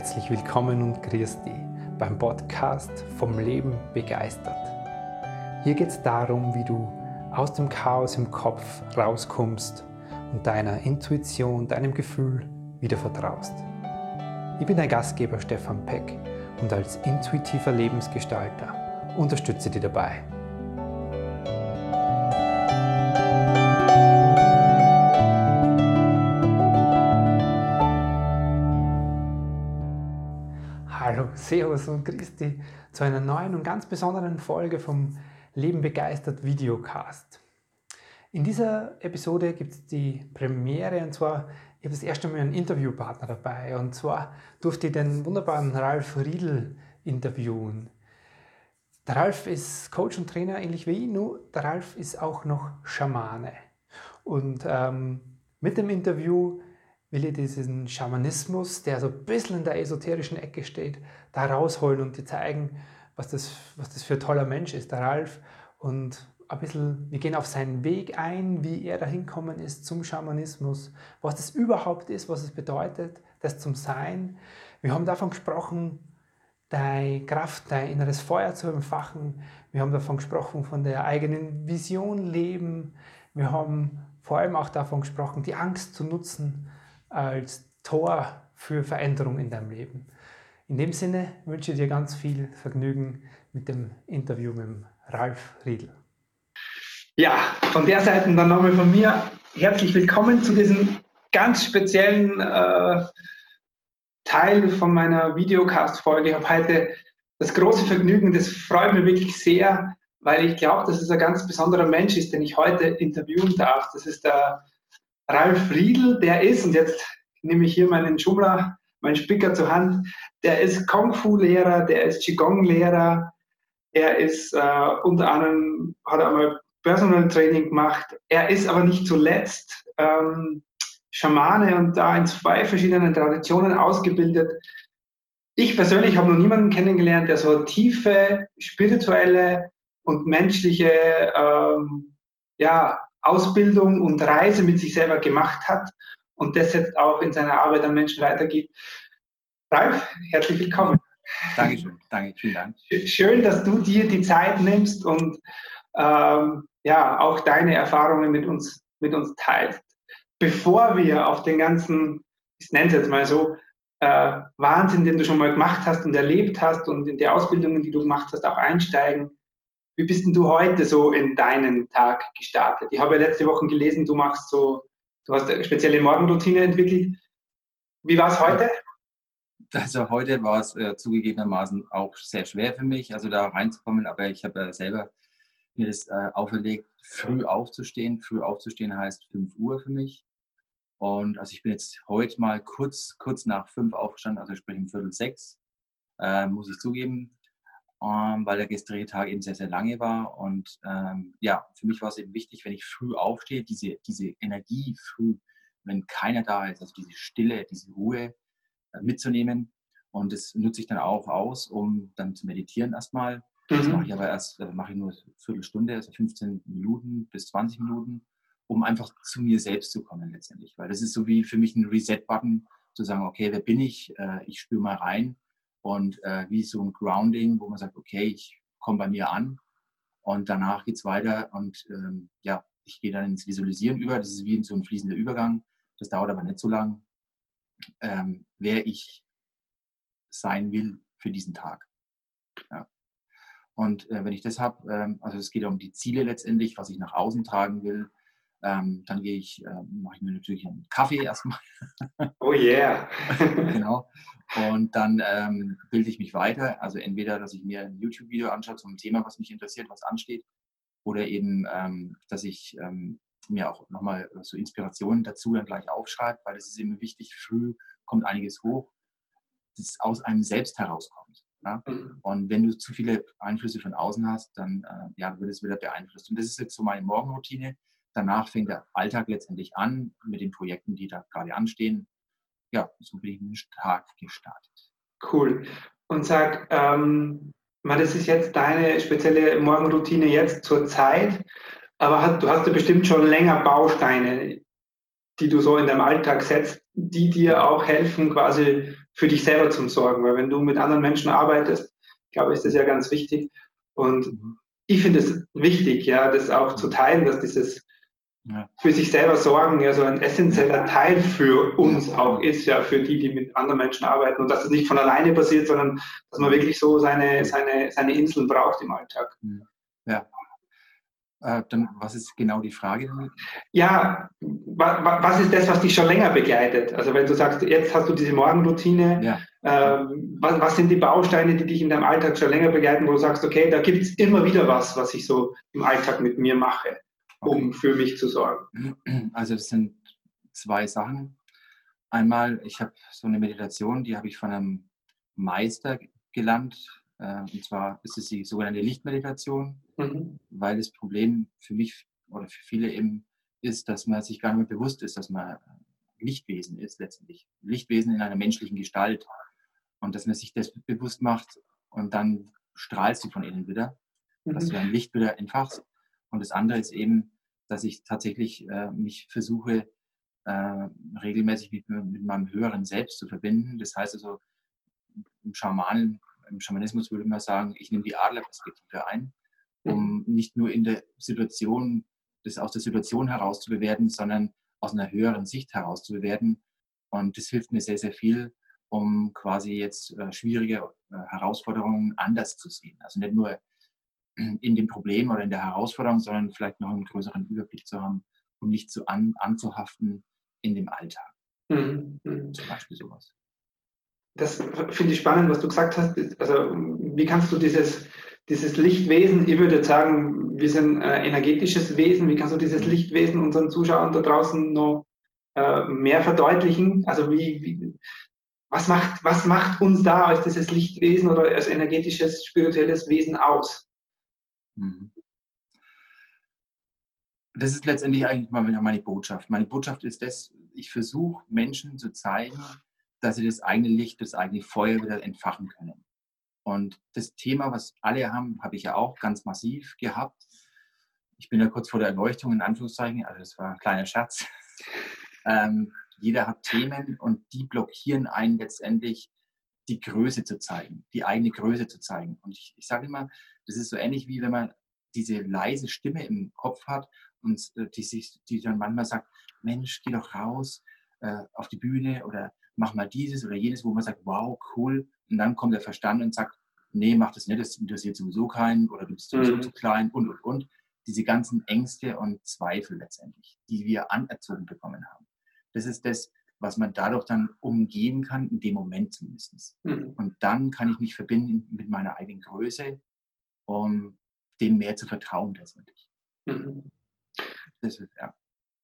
Herzlich willkommen und grüß dich beim Podcast vom Leben begeistert. Hier geht es darum, wie du aus dem Chaos im Kopf rauskommst und deiner Intuition, deinem Gefühl wieder vertraust. Ich bin dein Gastgeber Stefan Peck und als intuitiver Lebensgestalter unterstütze dich dabei. Servus und Christi zu einer neuen und ganz besonderen Folge vom Leben begeistert Videocast. In dieser Episode gibt es die Premiere und zwar, ich habe das erste Mal einen Interviewpartner dabei und zwar durfte ich den wunderbaren Ralf Riedl interviewen. Der Ralf ist Coach und Trainer, ähnlich wie ich, nur der Ralf ist auch noch Schamane. Und ähm, mit dem Interview will ich diesen Schamanismus, der so ein bisschen in der esoterischen Ecke steht, da rausholen und dir zeigen, was das, was das für ein toller Mensch ist, der Ralf. Und ein bisschen, wir gehen auf seinen Weg ein, wie er dahin gekommen ist zum Schamanismus, was das überhaupt ist, was es bedeutet, das zum Sein. Wir haben davon gesprochen, deine Kraft, dein inneres Feuer zu entfachen. Wir haben davon gesprochen, von der eigenen Vision leben. Wir haben vor allem auch davon gesprochen, die Angst zu nutzen als Tor für Veränderung in deinem Leben. In dem Sinne wünsche ich dir ganz viel Vergnügen mit dem Interview mit Ralf Riedl. Ja, von der Seite dann nochmal von mir herzlich willkommen zu diesem ganz speziellen äh, Teil von meiner Videocast-Folge. Ich habe heute das große Vergnügen, das freut mich wirklich sehr, weil ich glaube, dass es ein ganz besonderer Mensch ist, den ich heute interviewen darf. Das ist der Ralf Riedl, der ist, und jetzt nehme ich hier meinen Schubler, meinen Spicker zur Hand, der ist Kung-Fu-Lehrer, der ist Qigong-Lehrer, er ist äh, unter anderem, hat einmal Personal Training gemacht, er ist aber nicht zuletzt ähm, Schamane und da in zwei verschiedenen Traditionen ausgebildet. Ich persönlich habe noch niemanden kennengelernt, der so tiefe spirituelle und menschliche ähm, ja, Ausbildung und Reise mit sich selber gemacht hat und das jetzt auch in seiner Arbeit an Menschen weitergibt. Ralf, herzlich willkommen. Dankeschön, danke, vielen Dank. Schön, dass du dir die Zeit nimmst und ähm, ja, auch deine Erfahrungen mit uns, mit uns teilst. Bevor wir auf den ganzen, ich nenne es jetzt mal so, äh, Wahnsinn, den du schon mal gemacht hast und erlebt hast und in die Ausbildungen, die du gemacht hast, auch einsteigen, wie bist denn du heute so in deinen Tag gestartet? Ich habe ja letzte Woche gelesen, du machst so, du hast eine spezielle Morgenroutine entwickelt. Wie war es heute? Also heute war es äh, zugegebenermaßen auch sehr schwer für mich, also da reinzukommen, aber ich habe ja selber mir das äh, auferlegt, früh aufzustehen. Früh aufzustehen heißt 5 Uhr für mich. Und also ich bin jetzt heute mal kurz, kurz nach 5 aufgestanden, also sprich um Viertel sechs, äh, muss ich zugeben ähm, weil der gestrige Tag eben sehr, sehr lange war. Und ähm, ja, für mich war es eben wichtig, wenn ich früh aufstehe, diese, diese Energie früh, wenn keiner da ist, also diese Stille, diese Ruhe äh, mitzunehmen. Und das nutze ich dann auch aus, um dann zu meditieren erstmal. Das mhm. mache ich aber erst, äh, mache ich nur eine Viertelstunde, also 15 Minuten bis 20 Minuten, um einfach zu mir selbst zu kommen letztendlich. Weil das ist so wie für mich ein Reset-Button, zu sagen, okay, wer bin ich? Äh, ich spüre mal rein und äh, wie so ein Grounding, wo man sagt, okay, ich komme bei mir an und danach geht es weiter und ähm, ja, ich gehe dann ins Visualisieren über. Das ist wie so ein fließender Übergang. Das dauert aber nicht so lang. Ähm, wer ich sein will für diesen Tag. Ja. Und äh, wenn ich das habe, ähm, also es geht um die Ziele letztendlich, was ich nach außen tragen will, ähm, dann gehe ich, äh, mache ich mir natürlich einen Kaffee erstmal. Oh yeah. genau. Und dann ähm, bilde ich mich weiter. Also entweder, dass ich mir ein YouTube-Video anschaue zum Thema, was mich interessiert, was ansteht, oder eben, ähm, dass ich ähm, mir auch nochmal so Inspirationen dazu dann gleich aufschreibe, weil es ist immer wichtig, früh kommt einiges hoch, das aus einem selbst herauskommt. Ja? Mhm. Und wenn du zu viele Einflüsse von außen hast, dann äh, ja, wird es wieder beeinflusst. Und das ist jetzt so meine Morgenroutine. Danach fängt der Alltag letztendlich an mit den Projekten, die da gerade anstehen. Ja, so bin ich den Tag gestartet. Cool. Und sag, ähm, das ist jetzt deine spezielle Morgenroutine jetzt zur Zeit, aber hast, du hast ja bestimmt schon länger Bausteine, die du so in deinem Alltag setzt, die dir auch helfen, quasi für dich selber zu sorgen. Weil wenn du mit anderen Menschen arbeitest, glaube ich, ist das ja ganz wichtig. Und mhm. ich finde es wichtig, ja, das auch zu teilen, dass dieses. Für sich selber sorgen ja so ein essentieller Teil für uns auch ist, ja, für die, die mit anderen Menschen arbeiten und dass es nicht von alleine passiert, sondern dass man wirklich so seine, seine, seine Inseln braucht im Alltag. Ja. Äh, dann, was ist genau die Frage? Ja, wa, was ist das, was dich schon länger begleitet? Also wenn du sagst, jetzt hast du diese Morgenroutine, ja. äh, was, was, sind die Bausteine, die dich in deinem Alltag schon länger begleiten, wo du sagst, okay, da gibt es immer wieder was, was ich so im Alltag mit mir mache? Um für mich zu sorgen? Also das sind zwei Sachen. Einmal, ich habe so eine Meditation, die habe ich von einem Meister gelernt. Äh, und zwar ist es die sogenannte Lichtmeditation, mhm. weil das Problem für mich oder für viele eben ist, dass man sich gar nicht mehr bewusst ist, dass man Lichtwesen ist letztendlich. Lichtwesen in einer menschlichen Gestalt. Und dass man sich das bewusst macht und dann strahlst du von innen wieder, mhm. dass du dein Licht wieder entfachst. Und das andere ist eben, dass ich tatsächlich äh, mich versuche, äh, regelmäßig mit, mit, meinem höheren Selbst zu verbinden. Das heißt also, im, Schamanen, im Schamanismus würde man sagen, ich nehme die Adlerperspektive ein, um mhm. nicht nur in der Situation, das aus der Situation heraus zu bewerten, sondern aus einer höheren Sicht heraus zu bewerten. Und das hilft mir sehr, sehr viel, um quasi jetzt äh, schwierige äh, Herausforderungen anders zu sehen. Also nicht nur in dem Problem oder in der Herausforderung, sondern vielleicht noch einen größeren Überblick zu haben und nicht zu an, anzuhaften in dem Alltag. Mhm. mhm. Zum Beispiel sowas. Das finde ich spannend, was du gesagt hast. Also, wie kannst du dieses, dieses Lichtwesen, ich würde sagen, wir sind ein energetisches Wesen, wie kannst du dieses mhm. Lichtwesen unseren Zuschauern da draußen noch äh, mehr verdeutlichen? Also, wie, wie, was, macht, was macht uns da als dieses Lichtwesen oder als energetisches, spirituelles Wesen aus? Mhm. Das ist letztendlich eigentlich mal meine Botschaft. Meine Botschaft ist das, ich versuche Menschen zu zeigen, dass sie das eigene Licht, das eigene Feuer wieder entfachen können. Und das Thema, was alle haben, habe ich ja auch ganz massiv gehabt. Ich bin ja kurz vor der Erleuchtung, in Anführungszeichen, also das war ein kleiner Schatz. ähm, jeder hat Themen und die blockieren einen letztendlich, die Größe zu zeigen, die eigene Größe zu zeigen. Und ich, ich sage immer, das ist so ähnlich wie wenn man diese leise Stimme im Kopf hat und äh, die, sich, die dann manchmal sagt, Mensch, geh doch raus äh, auf die Bühne oder mach mal dieses oder jenes, wo man sagt, wow, cool. Und dann kommt der Verstand und sagt, nee, mach das nicht, das interessiert sowieso keinen oder du bist sowieso mhm. zu klein und, und, und. Diese ganzen Ängste und Zweifel letztendlich, die wir anerzogen bekommen haben. Das ist das, was man dadurch dann umgehen kann, in dem Moment zumindest. Mhm. Und dann kann ich mich verbinden mit meiner eigenen Größe, um dem mehr zu vertrauen letztendlich. Mhm. Ist, ja.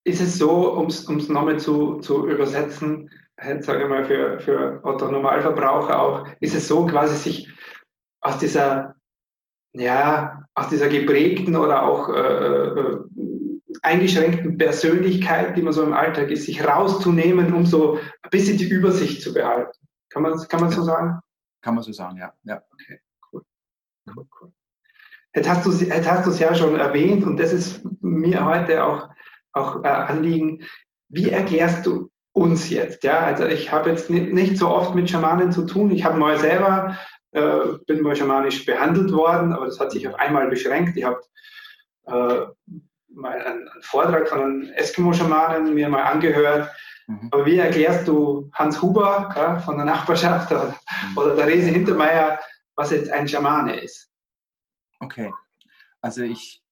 ist, es so, um es nochmal zu, zu übersetzen, sage ich mal für, für Otto Normalverbraucher auch, ist es so quasi sich aus dieser, ja, aus dieser geprägten oder auch äh, äh, eingeschränkten Persönlichkeit, die man so im Alltag ist, sich rauszunehmen, um so ein bisschen die Übersicht zu behalten. Kann man, kann man so sagen? Kann man so sagen, ja. ja. Okay, cool. cool, cool. Jetzt hast du es ja schon erwähnt und das ist mir heute auch, auch äh, Anliegen. Wie erklärst du uns jetzt? Ja, also ich habe jetzt nicht, nicht, so oft mit Schamanen zu tun. Ich habe mal selber, äh, bin mal schamanisch behandelt worden, aber das hat sich auf einmal beschränkt. Ich habe äh, mal einen, einen, Vortrag von einem Eskimo-Schamanen mir mal angehört. Mhm. Aber wie erklärst du Hans Huber ja, von der Nachbarschaft oder, mhm. oder der Rese Hintermeier, was jetzt ein Schamane ist? Okay, also ich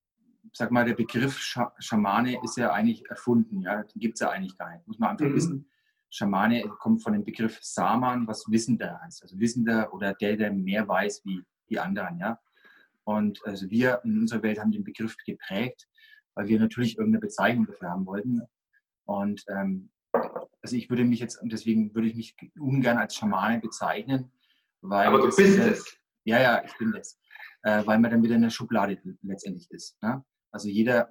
sag mal, der Begriff Schamane ist ja eigentlich erfunden, ja, den gibt es ja eigentlich gar nicht, muss man einfach mhm. wissen. Schamane kommt von dem Begriff Saman, was Wissender heißt, also Wissender oder der, der mehr weiß wie die anderen, ja. Und also wir in unserer Welt haben den Begriff geprägt, weil wir natürlich irgendeine Bezeichnung dafür haben wollten. Und ähm, also ich würde mich jetzt, deswegen würde ich mich ungern als Schamane bezeichnen, weil. Aber du bist es. Ja, ja, ich bin das äh, weil man dann wieder in der Schublade letztendlich ist. Ne? Also jeder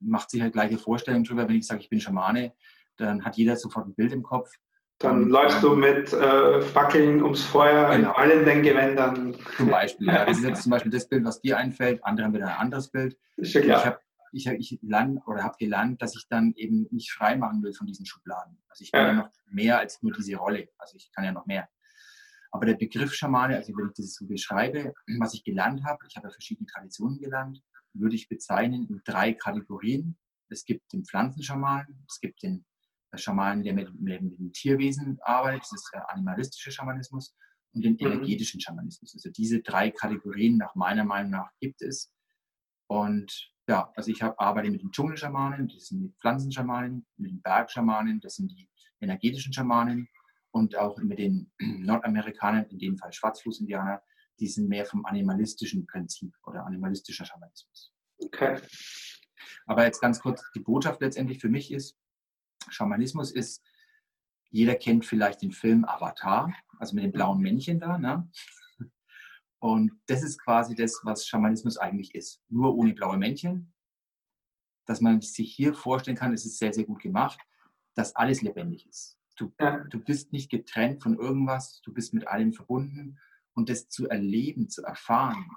macht sich halt gleiche Vorstellungen drüber. Wenn ich sage, ich bin Schamane, dann hat jeder sofort ein Bild im Kopf. Dann und, läufst du mit äh, Fackeln ums Feuer genau. in allen den Gewändern. Zum Beispiel. Ja. Das ist jetzt zum Beispiel das Bild, was dir einfällt. Andere haben wieder ein anderes Bild. Ist ja klar. Ich habe ich, ich lerne oder habe gelernt, dass ich dann eben mich frei machen will von diesen Schubladen. Also ich kann ja. noch mehr als nur diese Rolle. Also ich kann ja noch mehr. Aber der Begriff Schamane, also wenn ich das so beschreibe, was ich gelernt habe, ich habe ja verschiedene Traditionen gelernt, würde ich bezeichnen in drei Kategorien. Es gibt den Pflanzenschamanen, es gibt den Schamanen, der mit, mit, mit dem Tierwesen arbeitet, das ist der animalistische Schamanismus, und den mhm. energetischen Schamanismus. Also diese drei Kategorien nach meiner Meinung nach gibt es. Und ja, also ich hab, arbeite mit den Dschungelschamanen, das sind die Pflanzenschamanen, mit den Bergschamanen, das sind die energetischen Schamanen und auch mit den Nordamerikanern, in dem Fall Schwarzfuß-Indianer, die sind mehr vom animalistischen Prinzip oder animalistischer Schamanismus. Okay. Aber jetzt ganz kurz, die Botschaft letztendlich für mich ist, Schamanismus ist, jeder kennt vielleicht den Film Avatar, also mit dem blauen Männchen da, ne? Und das ist quasi das, was Schamanismus eigentlich ist. Nur ohne blaue Männchen. Dass man sich hier vorstellen kann, es ist sehr, sehr gut gemacht, dass alles lebendig ist. Du, du bist nicht getrennt von irgendwas, du bist mit allem verbunden. Und das zu erleben, zu erfahren,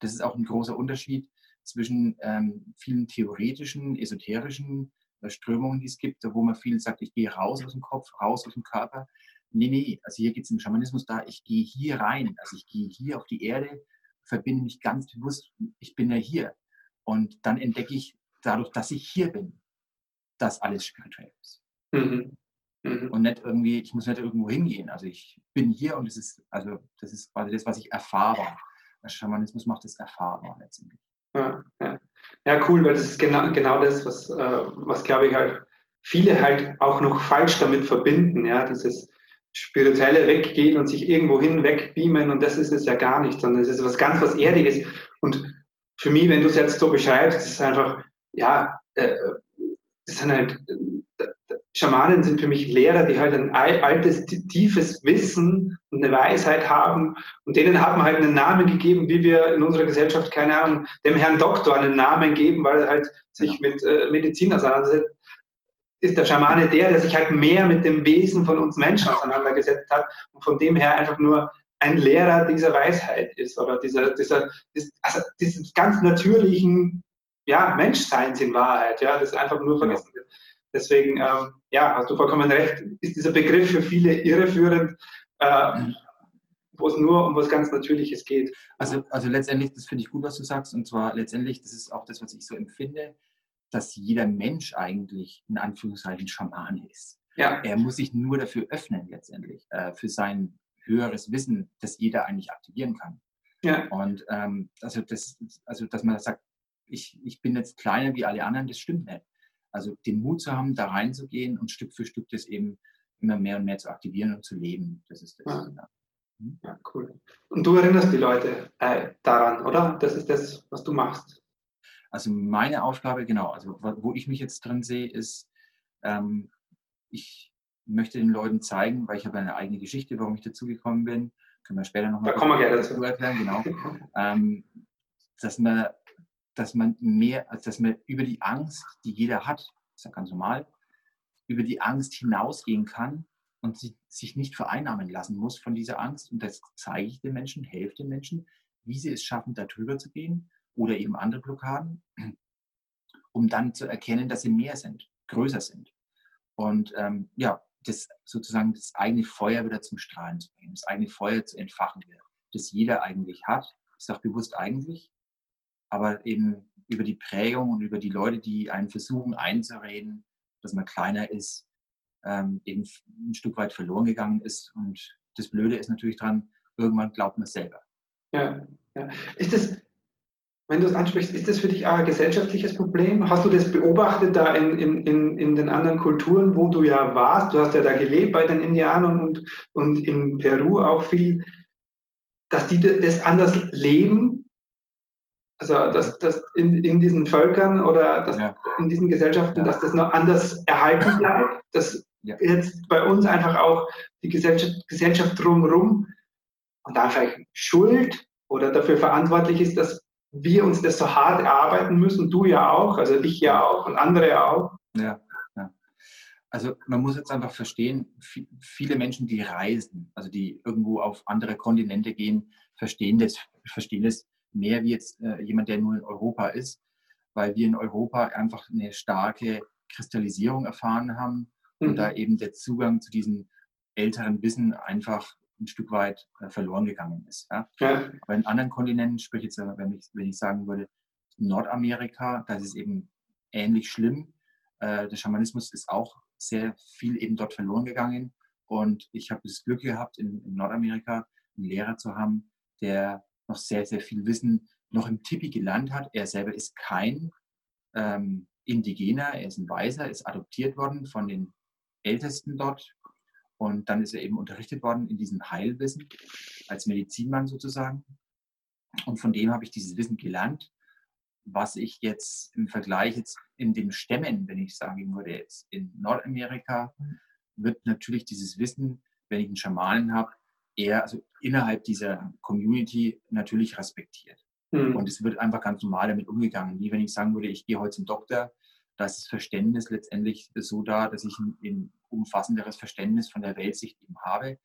das ist auch ein großer Unterschied zwischen ähm, vielen theoretischen, esoterischen äh, Strömungen, die es gibt, wo man viel sagt, ich gehe raus aus dem Kopf, raus aus dem Körper. Nee, nee, also hier geht es im Schamanismus da, ich gehe hier rein, also ich gehe hier auf die Erde, verbinde mich ganz bewusst, ich bin ja hier. Und dann entdecke ich dadurch, dass ich hier bin, dass alles spirituell ist. Mhm. Mhm. Und nicht irgendwie, ich muss nicht irgendwo hingehen. Also ich bin hier und es ist, also das ist quasi das, was ich erfahre. Der Schamanismus macht es erfahrbar letztendlich. Ja, ja. ja, cool, weil das ist genau, genau das, was, äh, was glaube ich halt viele halt auch noch falsch damit verbinden, ja, dieses spirituelle Weggehen und sich irgendwo hin wegbeamen und das ist es ja gar nicht, sondern es ist was ganz was Erdiges und für mich, wenn du es jetzt so beschreibst, ist es einfach, ja, äh, das sind halt Schamanen sind für mich Lehrer, die halt ein altes, tiefes Wissen und eine Weisheit haben. Und denen hat man halt einen Namen gegeben, wie wir in unserer Gesellschaft, keine Ahnung, dem Herrn Doktor einen Namen geben, weil er halt sich mit äh, Medizin auseinandersetzt. Ist der Schamane der, der sich halt mehr mit dem Wesen von uns Menschen auseinandergesetzt hat und von dem her einfach nur ein Lehrer dieser Weisheit ist oder dieser, dieser, also dieses ganz natürlichen ja, Menschseins in Wahrheit, ja, das einfach nur vergessen wird. Deswegen, ähm, ja, hast du vollkommen recht, ist dieser Begriff für viele irreführend, äh, wo es nur um was ganz Natürliches geht. Also, also letztendlich, das finde ich gut, was du sagst, und zwar letztendlich, das ist auch das, was ich so empfinde, dass jeder Mensch eigentlich in Anführungszeichen Schaman ist. Ja. Er muss sich nur dafür öffnen letztendlich, äh, für sein höheres Wissen, das jeder eigentlich aktivieren kann. Ja. Und ähm, also, das, also, dass man sagt, ich, ich bin jetzt kleiner wie alle anderen, das stimmt nicht. Also den Mut zu haben, da reinzugehen und Stück für Stück das eben immer mehr und mehr zu aktivieren und zu leben. Das ist das. Ja, ja. Hm? ja cool. Und du erinnerst die Leute äh, daran, oder? Das ist das, was du machst. Also meine Aufgabe, genau, also wo ich mich jetzt drin sehe, ist, ähm, ich möchte den Leuten zeigen, weil ich habe eine eigene Geschichte, warum ich dazugekommen bin. Können wir später nochmal da kommen wir gerne dazu erklären, genau. ähm, dass man dass man mehr, also dass man über die Angst, die jeder hat, ist ja ganz normal, über die Angst hinausgehen kann und sich nicht vereinnahmen lassen muss von dieser Angst. Und das zeige ich den Menschen, helfe den Menschen, wie sie es schaffen, da drüber zu gehen oder eben andere Blockaden, um dann zu erkennen, dass sie mehr sind, größer sind. Und ähm, ja, das sozusagen das eigene Feuer wieder zum Strahlen zu bringen, das eigene Feuer zu entfachen das jeder eigentlich hat. Ich sage bewusst eigentlich, aber eben über die Prägung und über die Leute, die einen versuchen einzureden, dass man kleiner ist, ähm, eben ein Stück weit verloren gegangen ist. Und das Blöde ist natürlich dran, irgendwann glaubt man es selber. Ja, ja. Ist das, wenn du es ansprichst, ist das für dich auch ein gesellschaftliches Problem? Hast du das beobachtet da in, in, in, in den anderen Kulturen, wo du ja warst? Du hast ja da gelebt bei den Indianern und, und in Peru auch viel, dass die das anders leben also dass, dass in, in diesen Völkern oder ja. in diesen Gesellschaften, dass das noch anders erhalten bleibt, dass ja. jetzt bei uns einfach auch die Gesellschaft, Gesellschaft drumherum und da vielleicht Schuld oder dafür verantwortlich ist, dass wir uns das so hart erarbeiten müssen, du ja auch, also ich ja auch und andere auch. Ja, ja. Also man muss jetzt einfach verstehen, viele Menschen, die reisen, also die irgendwo auf andere Kontinente gehen, verstehen das, verstehen das mehr wie jetzt äh, jemand, der nur in Europa ist. weil wir in Europa einfach eine starke Kristallisierung erfahren haben mhm. und da eben der Zugang zu diesem älteren Wissen einfach ein Stück weit äh, verloren gegangen ist. Ja? Ja. Aber in anderen Kontinenten, sprich jetzt, wenn ich, wenn ich sagen würde, Nordamerika, das ist eben ähnlich schlimm. Äh, der Schamanismus ist auch sehr viel eben dort verloren gegangen. Und ich habe das Glück gehabt, in, in, Nordamerika einen Lehrer zu haben, der noch sehr, sehr viel Wissen noch im Tipi gelernt hat. Er selber ist kein ähm, Indigener, er ist ein Weiser, ist adoptiert worden von den Ältesten dort. Und dann ist er eben unterrichtet worden in diesem Heilwissen als Medizinmann sozusagen. Und von dem habe ich dieses Wissen gelernt, was ich jetzt im Vergleich jetzt in den Stämmen, wenn ich sagen würde, jetzt in Nordamerika, wird natürlich dieses Wissen, wenn ich einen Schamanen habe, eher also innerhalb dieser Community natürlich respektiert. Mhm. Und es wird einfach ganz normal damit umgegangen. Wie wenn ich sagen würde, ich gehe heute zum Doktor, da ist das Verständnis letztendlich so da, dass ich ein, ein umfassenderes Verständnis von der Weltsicht eben habe.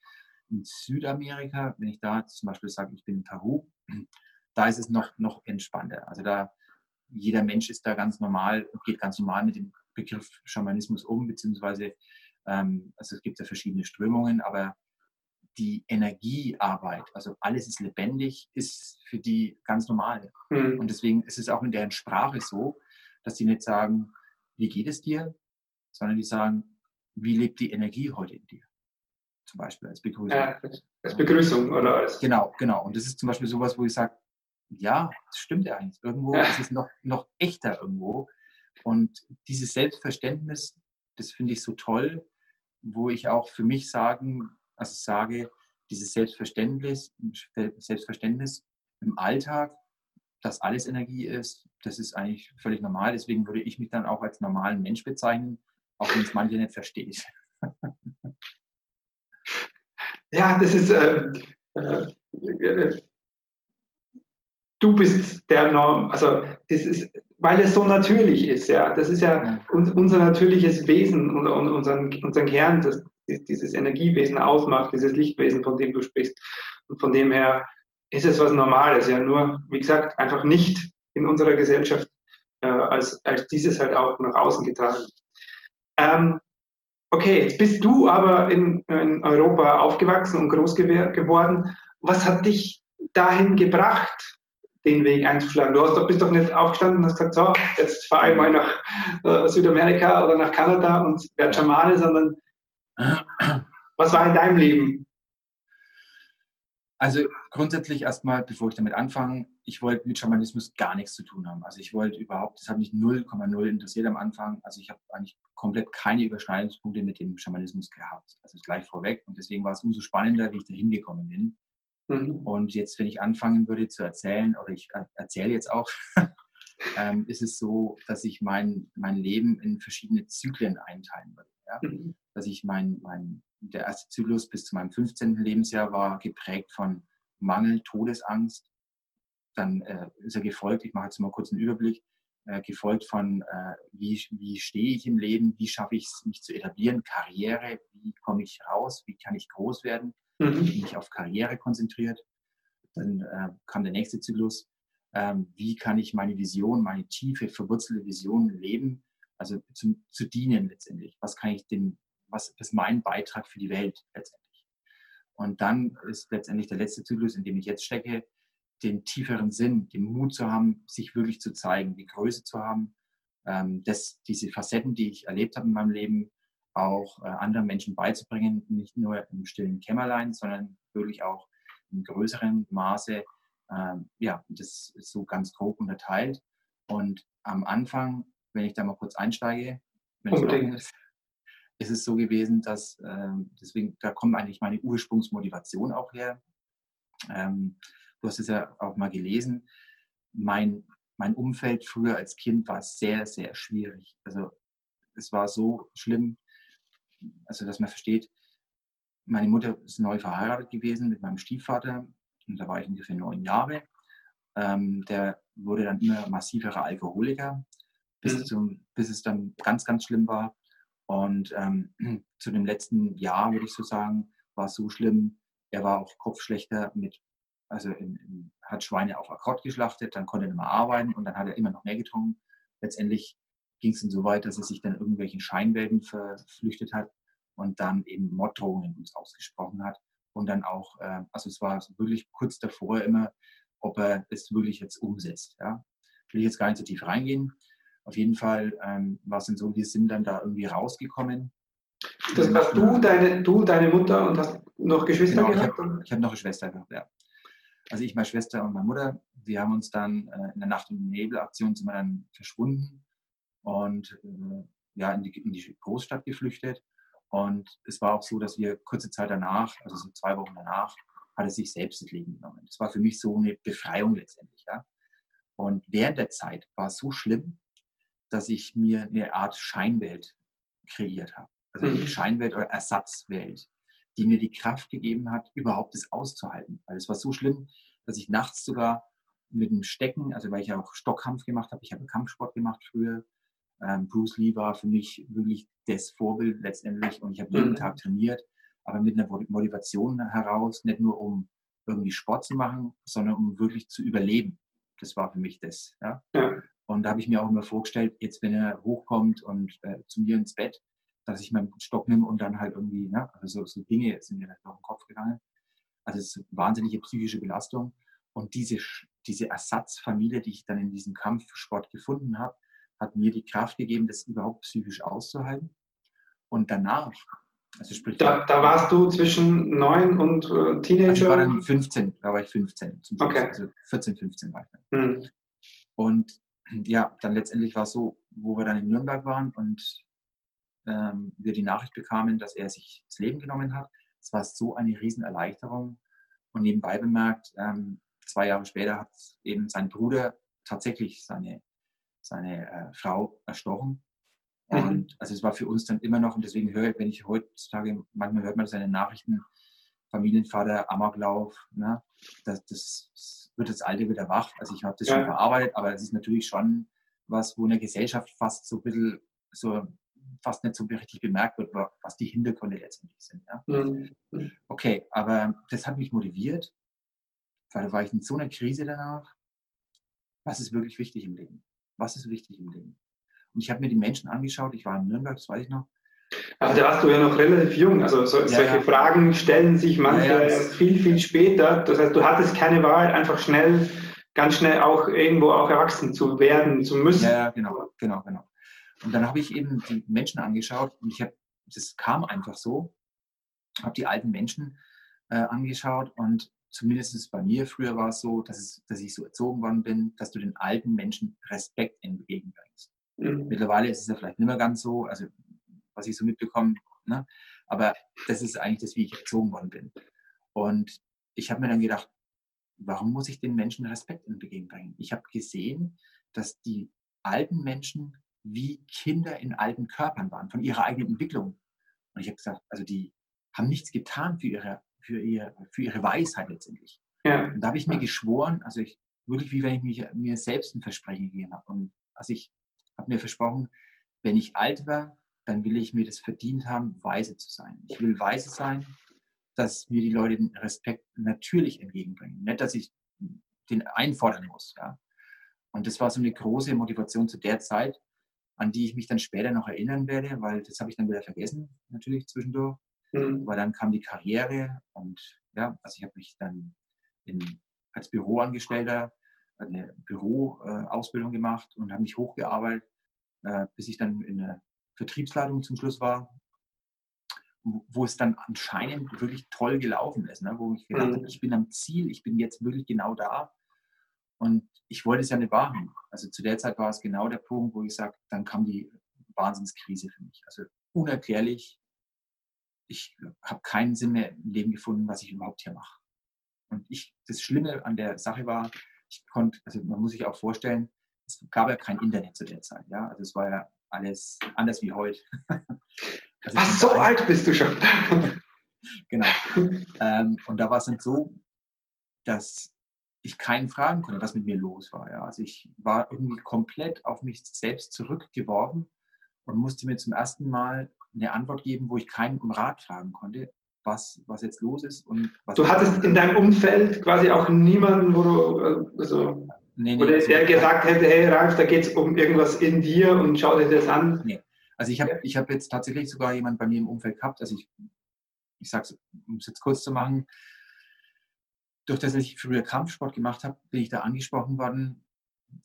In Südamerika, wenn ich da zum Beispiel sage, ich bin in Peru, da ist es noch, noch entspannter. Also da jeder Mensch ist da ganz normal, geht ganz normal mit dem Begriff Schamanismus um, beziehungsweise ähm, also es gibt ja verschiedene Strömungen, aber die Energiearbeit, also alles ist lebendig, ist für die ganz normal. Mhm. Und deswegen ist es auch in deren Sprache so, dass sie nicht sagen, wie geht es dir, sondern die sagen, wie lebt die Energie heute in dir? Zum Beispiel als Begrüßung. Ja, als Begrüßung oder als. Genau, genau. Und das ist zum Beispiel sowas, wo ich sage, ja, das stimmt ja eigentlich. Irgendwo ja. ist es noch, noch echter irgendwo. Und dieses Selbstverständnis, das finde ich so toll, wo ich auch für mich sagen, also sage, dieses Selbstverständnis, Selbstverständnis im Alltag, dass alles Energie ist, das ist eigentlich völlig normal. Deswegen würde ich mich dann auch als normalen Mensch bezeichnen, auch wenn es manche nicht verstehen. Ja, das ist, äh, äh, du bist der Norm, also das ist, weil es so natürlich ist, ja, das ist ja unser natürliches Wesen und, und unseren, unseren Kern, das dieses Energiewesen ausmacht, dieses Lichtwesen, von dem du sprichst. Und von dem her ist es was Normales, ja, nur, wie gesagt, einfach nicht in unserer Gesellschaft äh, als, als dieses halt auch nach außen getragen. Ähm, okay, jetzt bist du aber in, in Europa aufgewachsen und groß geworden. Was hat dich dahin gebracht, den Weg einzuschlagen? Du hast doch, bist doch nicht aufgestanden und hast gesagt, so, jetzt fahre ich mal nach äh, Südamerika oder nach Kanada und werde Schamane, sondern was war in deinem Leben? Also grundsätzlich erstmal, bevor ich damit anfange, ich wollte mit Schamanismus gar nichts zu tun haben. Also ich wollte überhaupt, das hat mich 0,0 interessiert am Anfang. Also ich habe eigentlich komplett keine Überschneidungspunkte mit dem Schamanismus gehabt. Also gleich vorweg. Und deswegen war es umso spannender, wie ich da hingekommen bin. Mhm. Und jetzt, wenn ich anfangen würde zu erzählen, oder ich erzähle jetzt auch, ähm, ist es so, dass ich mein, mein Leben in verschiedene Zyklen einteilen würde. Ja? Mhm. Dass ich mein, mein der erste Zyklus bis zu meinem 15. Lebensjahr war geprägt von Mangel, Todesangst. Dann äh, ist er gefolgt, ich mache jetzt mal kurz einen Überblick, äh, gefolgt von, äh, wie, wie stehe ich im Leben, wie schaffe ich es, mich zu etablieren, Karriere, wie komme ich raus, wie kann ich groß werden, mhm. mich auf Karriere konzentriert. Dann äh, kam der nächste Zyklus, ähm, wie kann ich meine Vision, meine tiefe, verwurzelte Vision leben, also zu, zu dienen letztendlich. Was kann ich dem was ist mein Beitrag für die Welt letztendlich. Und dann ist letztendlich der letzte Zyklus, in dem ich jetzt stecke, den tieferen Sinn, den Mut zu haben, sich wirklich zu zeigen, die Größe zu haben, ähm, dass diese Facetten, die ich erlebt habe in meinem Leben, auch äh, anderen Menschen beizubringen, nicht nur im stillen Kämmerlein, sondern wirklich auch in größerem Maße. Ähm, ja, das ist so ganz grob unterteilt. Und am Anfang, wenn ich da mal kurz einsteige, wenn es ist, ist es so gewesen, dass ähm, deswegen, da kommt eigentlich meine Ursprungsmotivation auch her. Ähm, du hast es ja auch mal gelesen. Mein, mein Umfeld früher als Kind war sehr, sehr schwierig. Also es war so schlimm, also dass man versteht, meine Mutter ist neu verheiratet gewesen mit meinem Stiefvater und da war ich ungefähr neun Jahre. Ähm, der wurde dann immer massiverer Alkoholiker, bis, mhm. zum, bis es dann ganz, ganz schlimm war. Und ähm, zu dem letzten Jahr, würde ich so sagen, war es so schlimm. Er war auch kopfschlechter mit, also in, in, hat Schweine auf Akkord geschlachtet, dann konnte er nicht mehr arbeiten und dann hat er immer noch mehr getrunken. letztendlich ging es dann so weit, dass er sich dann irgendwelchen Scheinwelten verflüchtet hat und dann eben Morddrohungen uns ausgesprochen hat. Und dann auch, äh, also es war wirklich kurz davor immer, ob er es wirklich jetzt umsetzt. Ja. Will ich jetzt gar nicht so tief reingehen. Auf jeden Fall ähm, war es dann so, wir sind dann da irgendwie rausgekommen. Das warst du, deine, du, deine Mutter und hast noch Geschwister genau, gehabt? Ich habe hab noch eine Schwester gehabt, ja. Also ich, meine Schwester und meine Mutter, wir haben uns dann äh, in der Nacht- und Nebelaktion sind wir dann verschwunden und äh, ja, in die, in die Großstadt geflüchtet. Und es war auch so, dass wir kurze Zeit danach, also so zwei Wochen danach, hat er sich selbst das Leben genommen. Das war für mich so eine Befreiung letztendlich. Ja. Und während der Zeit war es so schlimm, dass ich mir eine Art Scheinwelt kreiert habe. Also eine mhm. Scheinwelt oder Ersatzwelt, die mir die Kraft gegeben hat, überhaupt das auszuhalten. Weil es war so schlimm, dass ich nachts sogar mit dem Stecken, also weil ich ja auch Stockkampf gemacht habe, ich habe Kampfsport gemacht früher. Ähm, Bruce Lee war für mich wirklich das Vorbild letztendlich und ich habe jeden mhm. Tag trainiert, aber mit einer Motivation heraus, nicht nur um irgendwie Sport zu machen, sondern um wirklich zu überleben. Das war für mich das. Ja? ja. Und da habe ich mir auch immer vorgestellt, jetzt wenn er hochkommt und äh, zu mir ins Bett, dass ich meinen Stock nehme und dann halt irgendwie, ne, also so Dinge sind mir durch den Kopf gegangen. Also es ist eine wahnsinnige psychische Belastung. Und diese, diese Ersatzfamilie, die ich dann in diesem Kampfsport gefunden habe, hat mir die Kraft gegeben, das überhaupt psychisch auszuhalten. Und danach, also sprich. Da, da warst du zwischen neun und äh, Teenager? Also ich war dann 15, da war ich 15 zum Schluss. Okay. Also 14, 15 war ich dann. Hm. Und ja, dann letztendlich war es so, wo wir dann in Nürnberg waren und ähm, wir die Nachricht bekamen, dass er sich das Leben genommen hat. Es war so eine Riesenerleichterung. Und nebenbei bemerkt, ähm, zwei Jahre später hat eben sein Bruder tatsächlich seine, seine äh, Frau erstochen. Mhm. Und also es war für uns dann immer noch, und deswegen höre ich, wenn ich heutzutage, manchmal hört man seine Nachrichten, Familienvater, Amoklauf, ne? das, das wird das Alte wieder wach. Also ich habe das ja. schon verarbeitet, aber es ist natürlich schon was, wo in der Gesellschaft fast so ein bisschen so fast nicht so richtig bemerkt wird, was die Hintergründe letztendlich sind. Ja? Mhm. Okay, aber das hat mich motiviert, weil da war ich in so einer Krise danach. Was ist wirklich wichtig im Leben? Was ist wichtig im Leben? Und ich habe mir die Menschen angeschaut, ich war in Nürnberg, das weiß ich noch. Aber da warst du ja noch relativ jung, also so, ja, solche ja. Fragen stellen sich manchmal ja, viel, viel später. Das heißt, du hattest keine Wahl, einfach schnell, ganz schnell auch irgendwo auch erwachsen zu werden, zu müssen. Ja, genau, genau, genau. Und dann habe ich eben die Menschen angeschaut und ich habe, das kam einfach so, habe die alten Menschen äh, angeschaut und zumindest bei mir früher war es so, dass, es, dass ich so erzogen worden bin, dass du den alten Menschen Respekt entgegenbringst. Mhm. Mittlerweile ist es ja vielleicht nicht mehr ganz so, also was ich so mitbekomme, ne? aber das ist eigentlich das, wie ich erzogen worden bin. Und ich habe mir dann gedacht, warum muss ich den Menschen Respekt entgegenbringen? Ich habe gesehen, dass die alten Menschen wie Kinder in alten Körpern waren, von ihrer eigenen Entwicklung. Und ich habe gesagt, also die haben nichts getan für ihre, für ihr, für ihre Weisheit letztendlich. Ja. Und da habe ich mir geschworen, also ich, wirklich wie wenn ich mich, mir selbst ein Versprechen gegeben habe. Und also ich habe mir versprochen, wenn ich alt war, dann will ich mir das verdient haben, weise zu sein. Ich will weise sein, dass mir die Leute den Respekt natürlich entgegenbringen. Nicht, dass ich den einfordern muss. Ja. Und das war so eine große Motivation zu der Zeit, an die ich mich dann später noch erinnern werde, weil das habe ich dann wieder vergessen, natürlich zwischendurch. Mhm. Aber dann kam die Karriere und ja, also ich habe mich dann in, als Büroangestellter eine Büroausbildung äh, gemacht und habe mich hochgearbeitet, äh, bis ich dann in der Vertriebsleitung zum Schluss war, wo es dann anscheinend wirklich toll gelaufen ist, ne? wo ich gedacht mhm. habe, ich bin am Ziel, ich bin jetzt wirklich genau da und ich wollte es ja nicht wahrnehmen. Also zu der Zeit war es genau der Punkt, wo ich sage, dann kam die Wahnsinnskrise für mich. Also unerklärlich, ich habe keinen Sinn mehr im Leben gefunden, was ich überhaupt hier mache. Und ich, das Schlimme an der Sache war, ich konnte, also man muss sich auch vorstellen, es gab ja kein Internet zu der Zeit. Ja? Also es war ja alles anders wie heute. also Was, so alt bist du schon? genau. Ähm, und da war es dann so, dass ich keinen fragen konnte, was mit mir los war. Ja. Also ich war irgendwie komplett auf mich selbst zurückgeworfen und musste mir zum ersten Mal eine Antwort geben, wo ich keinen um Rat fragen konnte, was, was jetzt los ist. Und du hattest in deinem Umfeld quasi auch niemanden, wo du, äh, also Nee, nee, Oder also, der gesagt hätte, hey Ralf, da geht es um irgendwas in dir und schau dir das an. Nee. Also ich habe ich hab jetzt tatsächlich sogar jemanden bei mir im Umfeld gehabt, also ich, ich sage es, um es jetzt kurz zu machen, durch das ich früher Kampfsport gemacht habe, bin ich da angesprochen worden,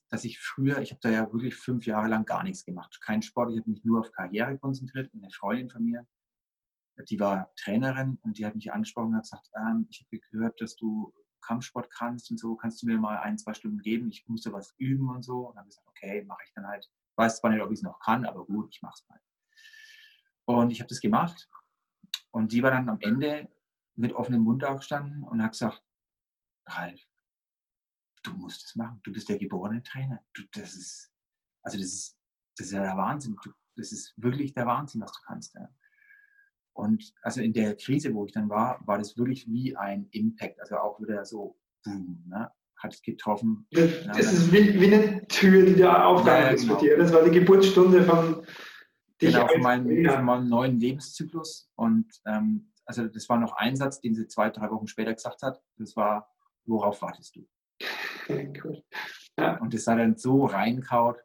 dass ich früher, ich habe da ja wirklich fünf Jahre lang gar nichts gemacht. Kein Sport, ich habe mich nur auf Karriere konzentriert. Und eine Freundin von mir, die war Trainerin und die hat mich angesprochen und hat gesagt, ähm, ich habe gehört, dass du Kampfsport kannst und so, kannst du mir mal ein, zwei Stunden geben? Ich musste was üben und so. Und dann habe ich gesagt, okay, mache ich dann halt. Weiß zwar nicht, ob ich es noch kann, aber gut, ich mache es mal. Und ich habe das gemacht. Und die war dann am Ende mit offenem Mund aufgestanden und hat gesagt, Ralf, du musst es machen. Du bist der geborene Trainer. Du, das ist, also das ist, das ist ja der Wahnsinn. Du, das ist wirklich der Wahnsinn, was du kannst. Ja. Und also in der Krise, wo ich dann war, war das wirklich wie ein Impact. Also auch wieder so, boom, ne? hat es getroffen. Das, ja, das ist wie, wie, eine Tür, die da aufgegangen ja, ist genau. für dir. Das war die Geburtsstunde von dich. Genau, von meinem, von meinem neuen Lebenszyklus. Und ähm, also das war noch ein Satz, den sie zwei, drei Wochen später gesagt hat. Das war, worauf wartest du? cool. Ja. Und das hat dann so reinkaut,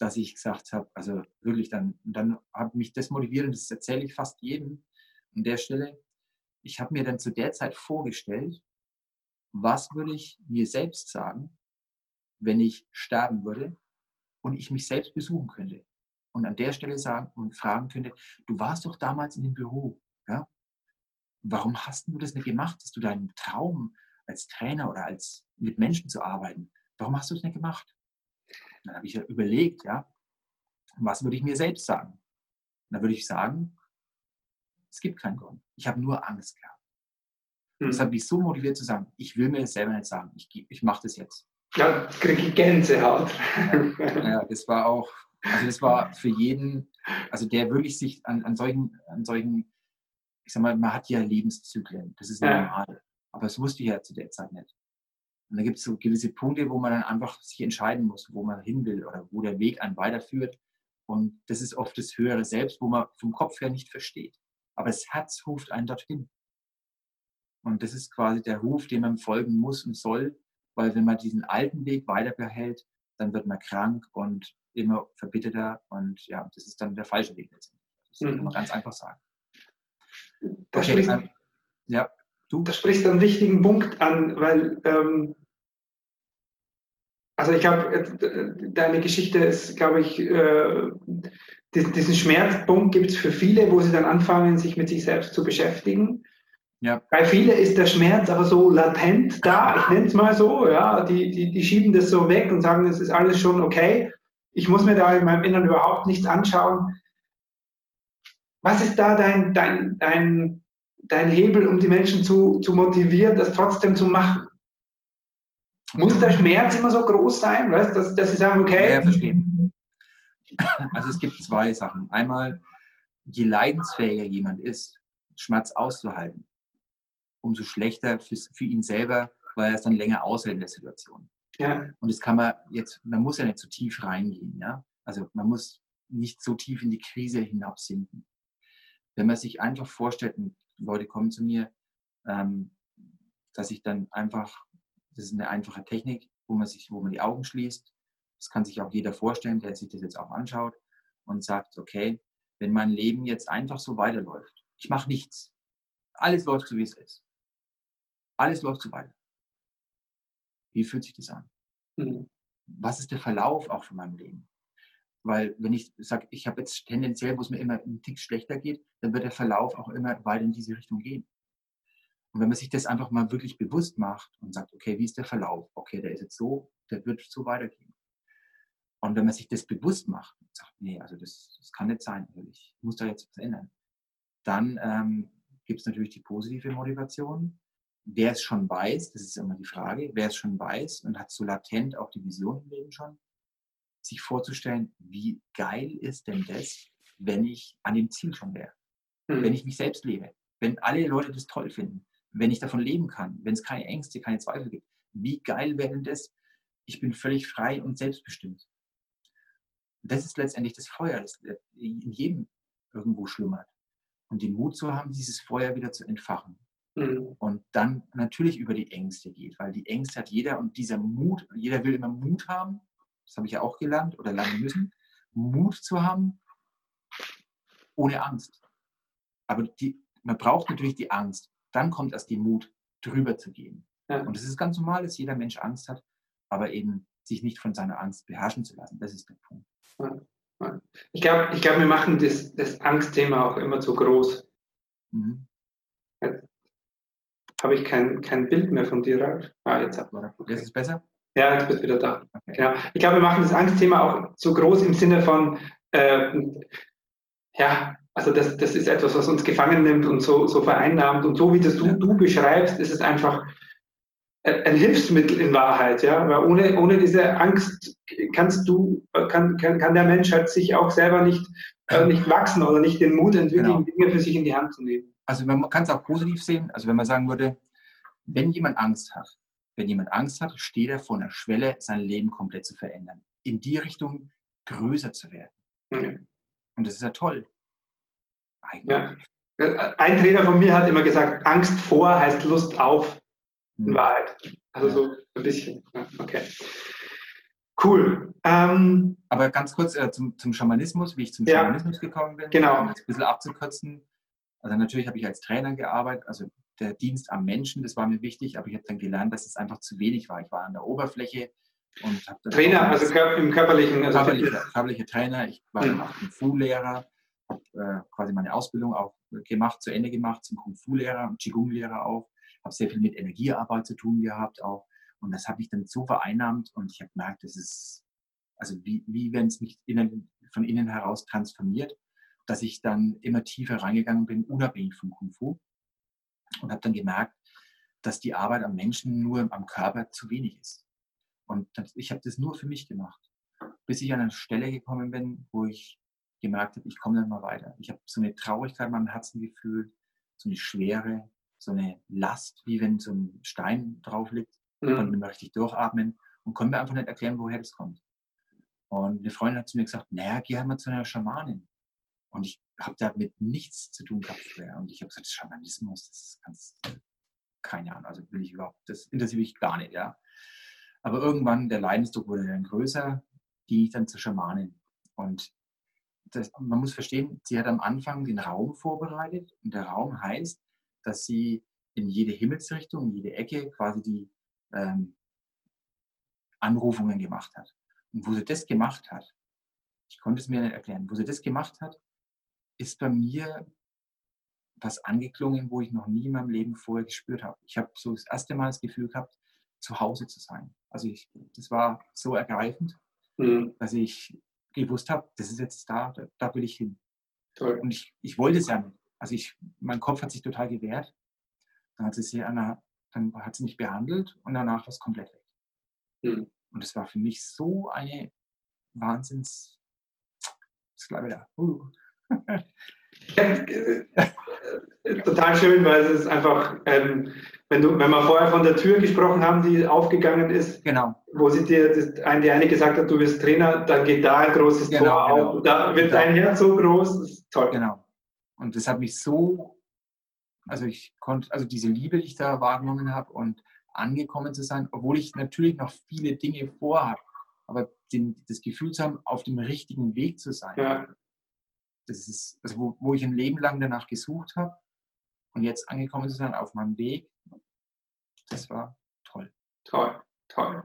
dass ich gesagt habe, also wirklich dann, dann hat mich das motiviert und das erzähle ich fast jedem an der Stelle. Ich habe mir dann zu der Zeit vorgestellt, was würde ich mir selbst sagen, wenn ich sterben würde und ich mich selbst besuchen könnte. Und an der Stelle sagen und fragen könnte, du warst doch damals in dem Büro, ja? Warum hast du das nicht gemacht, dass du deinen Traum als Trainer oder als mit Menschen zu arbeiten. Warum hast du das nicht gemacht? Dann habe ich ja überlegt, ja, was würde ich mir selbst sagen? Und dann würde ich sagen, es gibt keinen Grund. Ich habe nur Angst gehabt. Hm. Das hat mich so motiviert zu sagen, ich will mir das selber nicht sagen. Ich, ich mache das jetzt. Ja, kriege ich Gänsehaut. Ja, ja, das war auch, also das war für jeden, also der wirklich sich an, an solchen, an solchen, ich sag mal, man hat ja Lebenszyklen, das ist normal. Aber das wusste ich ja zu der Zeit nicht. Und da gibt es so gewisse Punkte, wo man dann einfach sich entscheiden muss, wo man hin will oder wo der Weg einen weiterführt. Und das ist oft das höhere Selbst, wo man vom Kopf her nicht versteht. Aber das Herz ruft einen dorthin. Und das ist quasi der Ruf, dem man folgen muss und soll, weil wenn man diesen alten Weg weiter behält, dann wird man krank und immer verbitterter und ja, das ist dann der falsche Weg letztendlich. Das kann man mhm. ganz einfach sagen. Okay, ähm, ja. Du? Da sprichst einen wichtigen Punkt an, weil, ähm, also ich glaube, deine Geschichte ist, glaube ich, äh, diesen Schmerzpunkt gibt es für viele, wo sie dann anfangen, sich mit sich selbst zu beschäftigen. Ja. Bei vielen ist der Schmerz aber so latent da, ich nenne es mal so, ja, die, die, die schieben das so weg und sagen, es ist alles schon okay. Ich muss mir da in meinem Inneren überhaupt nichts anschauen. Was ist da dein, dein, dein, dein Hebel, um die Menschen zu, zu motivieren, das trotzdem zu machen? Muss der Schmerz immer so groß sein, weißt, dass, dass sie sagen, okay. Ja, verstehen. Also es gibt zwei Sachen. Einmal, je leidensfähiger jemand ist, Schmerz auszuhalten, umso schlechter für, für ihn selber, weil er es dann länger aushält in der Situation. Ja. Und das kann man jetzt, man muss ja nicht zu so tief reingehen, ja. Also man muss nicht so tief in die Krise hinabsinken. Wenn man sich einfach vorstellt, Leute kommen zu mir, ähm, dass ich dann einfach, das ist eine einfache Technik, wo man sich, wo man die Augen schließt. Das kann sich auch jeder vorstellen, der sich das jetzt auch anschaut und sagt, okay, wenn mein Leben jetzt einfach so weiterläuft, ich mache nichts, alles läuft so, wie es ist. Alles läuft so weiter. Wie fühlt sich das an? Mhm. Was ist der Verlauf auch von meinem Leben? Weil wenn ich sage, ich habe jetzt tendenziell, wo es mir immer einen Tick schlechter geht, dann wird der Verlauf auch immer weiter in diese Richtung gehen. Und wenn man sich das einfach mal wirklich bewusst macht und sagt, okay, wie ist der Verlauf? Okay, der ist jetzt so, der wird so weitergehen. Und wenn man sich das bewusst macht und sagt, nee, also das, das kann nicht sein, ich muss da jetzt was ändern, dann ähm, gibt es natürlich die positive Motivation. Wer es schon weiß, das ist immer die Frage, wer es schon weiß und hat so latent auch die Vision im Leben schon, sich vorzustellen, wie geil ist denn das, wenn ich an dem Ziel schon wäre, mhm. wenn ich mich selbst lebe, wenn alle Leute das toll finden, wenn ich davon leben kann, wenn es keine Ängste, keine Zweifel gibt. Wie geil wäre denn das? Ich bin völlig frei und selbstbestimmt. Das ist letztendlich das Feuer, das in jedem irgendwo schlummert. Und den Mut zu haben, dieses Feuer wieder zu entfachen. Mhm. Und dann natürlich über die Ängste geht, weil die Ängste hat jeder und dieser Mut, jeder will immer Mut haben, das habe ich ja auch gelernt oder lernen müssen, Mut zu haben, ohne Angst. Aber die, man braucht natürlich die Angst. Dann kommt erst die Mut, drüber zu gehen. Ja. Und es ist ganz normal, dass jeder Mensch Angst hat, aber eben sich nicht von seiner Angst beherrschen zu lassen. Das ist der Punkt. Ja. Ich glaube, ich glaub, wir machen das, das Angstthema auch immer zu groß. Mhm. Habe ich kein, kein Bild mehr von dir, Ralf? Ah, jetzt, okay. jetzt ist es besser? Ja, jetzt bist du wieder da. Okay. Genau. Ich glaube, wir machen das Angstthema auch zu groß im Sinne von, äh, ja, also das, das ist etwas, was uns gefangen nimmt und so, so vereinnahmt. Und so wie das du, du beschreibst, ist es einfach ein Hilfsmittel in Wahrheit, ja, weil ohne, ohne diese Angst kannst du, kann, kann, kann der Mensch halt sich auch selber nicht, äh, nicht wachsen oder nicht den Mut entwickeln, genau. Dinge für sich in die Hand zu nehmen. Also man kann es auch positiv sehen, also wenn man sagen würde, wenn jemand Angst hat, wenn jemand Angst hat, steht er vor einer Schwelle, sein Leben komplett zu verändern, in die Richtung größer zu werden. Mhm. Und das ist ja toll. Ja. Ein Trainer von mir hat immer gesagt, Angst vor heißt Lust auf in hm. Wahrheit. Also ja. so ein bisschen. Okay. Cool. Ähm, Aber ganz kurz äh, zum, zum, Schamanismus, wie ich zum ja. Schamanismus gekommen bin. Genau. Um das ein bisschen abzukürzen. Also natürlich habe ich als Trainer gearbeitet, also der Dienst am Menschen, das war mir wichtig, aber ich habe dann gelernt, dass es einfach zu wenig war. Ich war an der Oberfläche und habe Trainer, also im körperlichen, also körperlicher, körperlicher Trainer. Ich war mhm. auch Kung Fu-Lehrer, äh, quasi meine Ausbildung auch gemacht, zu Ende gemacht zum Kung Fu-Lehrer und Qigong-Lehrer auch habe sehr viel mit Energiearbeit zu tun gehabt auch. Und das habe ich dann so vereinnahmt und ich habe gemerkt, das ist, also wie, wie wenn es mich innen, von innen heraus transformiert, dass ich dann immer tiefer reingegangen bin, unabhängig vom Kung Fu. Und habe dann gemerkt, dass die Arbeit am Menschen nur am Körper zu wenig ist. Und ich habe das nur für mich gemacht, bis ich an eine Stelle gekommen bin, wo ich gemerkt habe, ich komme dann mal weiter. Ich habe so eine Traurigkeit in meinem Herzen gefühlt, so eine Schwere, so eine Last, wie wenn so ein Stein drauf liegt. Mhm. Nicht mehr richtig durchatmen und konnte mir einfach nicht erklären, woher das kommt. Und eine Freundin hat zu mir gesagt, naja, geh halt mal zu einer Schamanin. Und ich habe damit nichts zu tun gehabt vorher. Und ich habe gesagt, Schamanismus, das ist ganz, keine Ahnung, also will ich überhaupt, das interessiert mich gar nicht, ja. Aber irgendwann, der Leidensdruck wurde dann größer, ging ich dann zur Schamanin. Und das, man muss verstehen, sie hat am Anfang den Raum vorbereitet. Und der Raum heißt, dass sie in jede Himmelsrichtung, in jede Ecke quasi die ähm, Anrufungen gemacht hat. Und wo sie das gemacht hat, ich konnte es mir nicht erklären, wo sie das gemacht hat, ist bei mir was angeklungen, wo ich noch nie in meinem Leben vorher gespürt habe. Ich habe so das erste Mal das Gefühl gehabt, zu Hause zu sein. Also ich, das war so ergreifend, mhm. dass ich gewusst habe, das ist jetzt da, da, da will ich hin. Toll. Und ich, ich wollte es ja nicht. Also ich, mein Kopf hat sich total gewehrt. Dann hat sie, sie eine, dann hat sie mich behandelt und danach war es komplett weg. Mhm. Und es war für mich so eine Wahnsinns. Das glaube ich da. Uh. Total schön, weil es ist einfach, ähm, wenn, du, wenn wir vorher von der Tür gesprochen haben, die aufgegangen ist, genau. wo sie dir das, die eine gesagt hat, du wirst Trainer, dann geht da ein großes genau, Tor genau. auf. Da wird dein Herz so groß, das ist toll. Genau. Und das hat mich so, also ich konnte, also diese Liebe, die ich da wahrgenommen habe und angekommen zu sein, obwohl ich natürlich noch viele Dinge vorhabe, aber den, das Gefühl zu haben, auf dem richtigen Weg zu sein. Ja. Das ist, also wo, wo ich ein Leben lang danach gesucht habe und jetzt angekommen zu sein auf meinem Weg, das war toll. Toll, toll.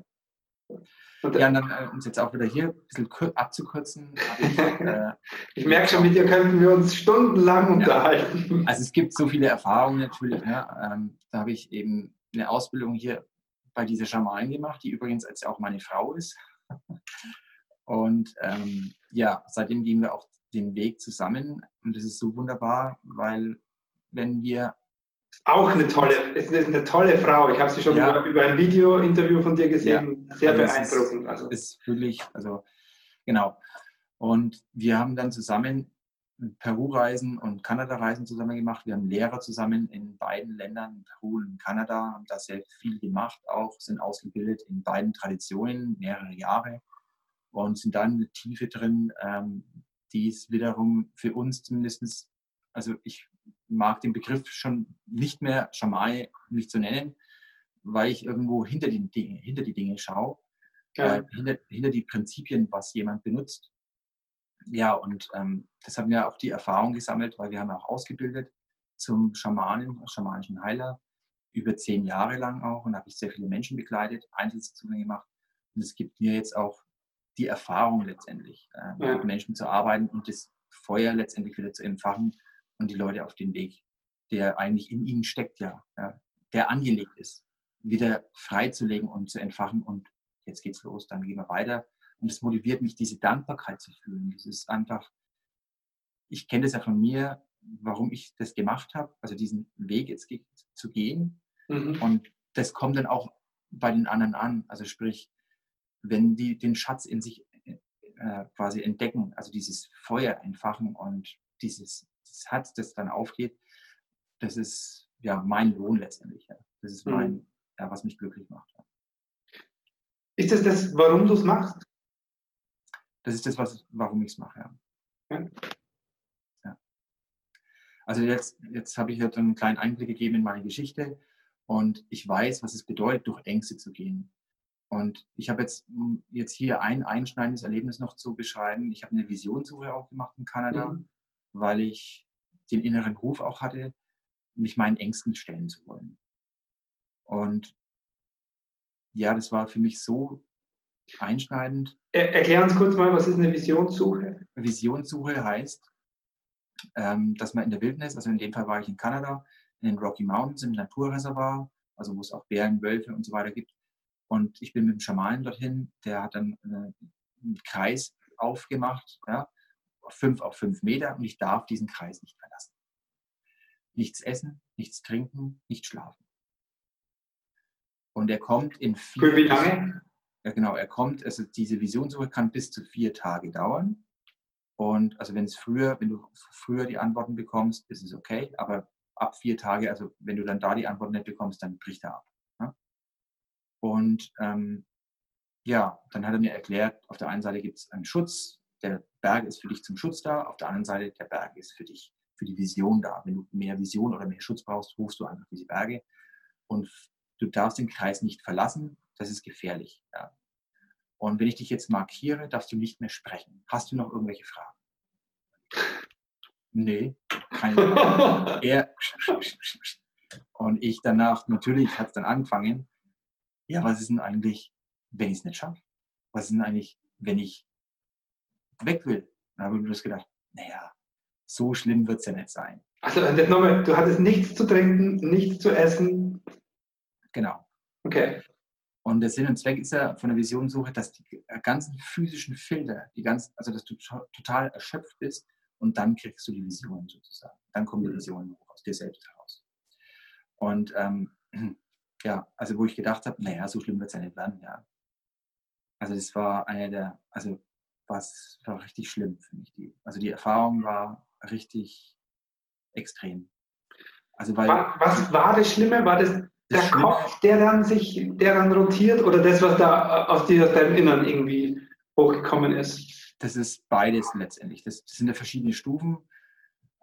Und, ja, und dann, äh, um es jetzt auch wieder hier ein bisschen abzukürzen. Ich, äh, ich merke schon, mit dir könnten wir uns stundenlang unterhalten. Also es gibt so viele Erfahrungen natürlich. Ne? Ähm, da habe ich eben eine Ausbildung hier bei dieser Schamanin gemacht, die übrigens als auch meine Frau ist. Und ähm, ja, seitdem gehen wir auch den Weg zusammen. Und das ist so wunderbar, weil wenn wir auch eine tolle, ist eine tolle Frau. Ich habe sie schon ja. über, ein Video-Interview von dir gesehen. Ja. Sehr also beeindruckend. Also. Ist wirklich, also genau. Und wir haben dann zusammen Peru-Reisen und Kanada-Reisen zusammen gemacht. Wir haben Lehrer zusammen in beiden Ländern, Peru und Kanada, haben da sehr viel gemacht, auch sind ausgebildet in beiden Traditionen, mehrere Jahre und sind dann eine Tiefe drin, ähm, die ist wiederum für uns zumindest, also ich mag den Begriff schon nicht mehr Schamai nicht zu nennen, weil ich irgendwo hinter, den Dinge, hinter die Dinge schaue, äh, hinter, hinter die Prinzipien, was jemand benutzt. Ja, und ähm, das haben wir auch die Erfahrung gesammelt, weil wir haben auch ausgebildet zum Schamanen, schamanischen Heiler, über zehn Jahre lang auch und habe ich sehr viele Menschen begleitet, Einzelsitzungen gemacht. Und es gibt mir jetzt auch die Erfahrung letztendlich, äh, ja. mit Menschen zu arbeiten und das Feuer letztendlich wieder zu entfachen und die Leute auf den Weg, der eigentlich in ihnen steckt, ja, ja der angelegt ist, wieder freizulegen und zu entfachen und jetzt geht's los, dann gehen wir weiter. Und es motiviert mich, diese Dankbarkeit zu fühlen. Das ist einfach, ich kenne das ja von mir, warum ich das gemacht habe, also diesen Weg jetzt zu gehen. Mhm. Und das kommt dann auch bei den anderen an. Also sprich, wenn die den Schatz in sich äh, quasi entdecken, also dieses Feuer entfachen und dieses das Herz, das dann aufgeht, das ist ja mein Lohn letztendlich. Ja. Das ist mein, mhm. ja, was mich glücklich macht. Ja. Ist das das, warum du es machst? Das ist das, was, warum ich es mache, ja. ja. ja. Also jetzt, jetzt habe ich halt einen kleinen Einblick gegeben in meine Geschichte und ich weiß, was es bedeutet, durch Ängste zu gehen. Und ich habe jetzt, jetzt hier ein einschneidendes Erlebnis noch zu beschreiben. Ich habe eine Visionssuche auch gemacht in Kanada, mhm. weil ich den inneren Ruf auch hatte, mich meinen Ängsten stellen zu wollen. Und ja, das war für mich so einschneidend. Er, erklär uns kurz mal, was ist eine Visionssuche? Visionssuche heißt, ähm, dass man in der Wildnis, also in dem Fall war ich in Kanada, in den Rocky Mountains, im Naturreservoir, also wo es auch Bären, Wölfe und so weiter gibt. Und ich bin mit dem Schamanen dorthin, der hat dann äh, einen Kreis aufgemacht, ja, fünf auf fünf Meter und ich darf diesen Kreis nicht verlassen. Nichts essen, nichts trinken, nicht schlafen. Und er kommt in vier. Für wie lange? Ja, genau, er kommt, also diese Visionssuche kann bis zu vier Tage dauern. Und also wenn es früher, wenn du früher die Antworten bekommst, ist es okay, aber ab vier Tage, also wenn du dann da die Antworten nicht bekommst, dann bricht er ab. Und ähm, ja, dann hat er mir erklärt, auf der einen Seite gibt es einen Schutz, der Berg ist für dich zum Schutz da, auf der anderen Seite der Berg ist für dich, für die Vision da. Wenn du mehr Vision oder mehr Schutz brauchst, rufst du einfach diese Berge und du darfst den Kreis nicht verlassen, das ist gefährlich. Ja. Und wenn ich dich jetzt markiere, darfst du nicht mehr sprechen. Hast du noch irgendwelche Fragen? Nee, keine Frage. er und ich danach, natürlich hat es dann angefangen, ja, was ist denn eigentlich, wenn ich es nicht schaffe? Was ist denn eigentlich, wenn ich weg will. Dann habe ich mir das gedacht, naja, so schlimm wird es ja nicht sein. Also nochmal, du hattest nichts zu trinken, nichts zu essen. Genau. Okay. Und der Sinn und Zweck ist ja von der Visionssuche, dass die ganzen physischen Filter, die ganzen, also dass du total erschöpft bist und dann kriegst du die Vision sozusagen. Dann kommen die mhm. Visionen aus dir selbst heraus. Und ähm, ja, also wo ich gedacht habe, naja, so schlimm wird es ja nicht werden, ja. Also das war einer der, also was war richtig schlimm für mich. Die, also die Erfahrung war richtig extrem. Also weil, was war das Schlimme? War das, der Schlimme, Kopf, der dann sich, der dann rotiert oder das, was da aus dir, aus deinem Innern irgendwie hochgekommen ist? Das ist beides letztendlich. Das, das sind ja verschiedene Stufen,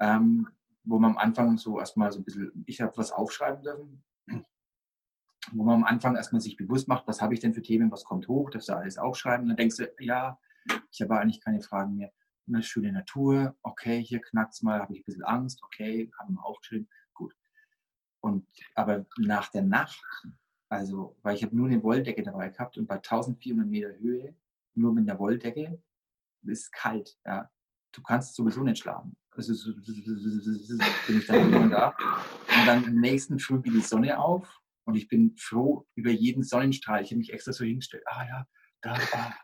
ähm, wo man am Anfang so erstmal so ein bisschen, ich habe was aufschreiben dürfen, wo man am Anfang erstmal sich bewusst macht, was habe ich denn für Themen, was kommt hoch, das du alles aufschreiben. dann denkst du, ja, ich habe eigentlich keine Fragen mehr. Eine schöne Natur, okay, hier knackt es mal, habe ich ein bisschen Angst, okay, haben wir aufgeschrieben, gut. Und aber nach der Nacht, also, weil ich habe nur eine Wolldecke dabei gehabt und bei 1400 Meter Höhe, nur mit einer Wolldecke, ist es kalt, ja. Du kannst sowieso nicht schlafen. Also so, bin ich dann immer da. Und dann am nächsten Früh geht die Sonne auf und ich bin froh über jeden Sonnenstrahl. Ich habe mich extra so hingestellt. Ah ja, da, ah,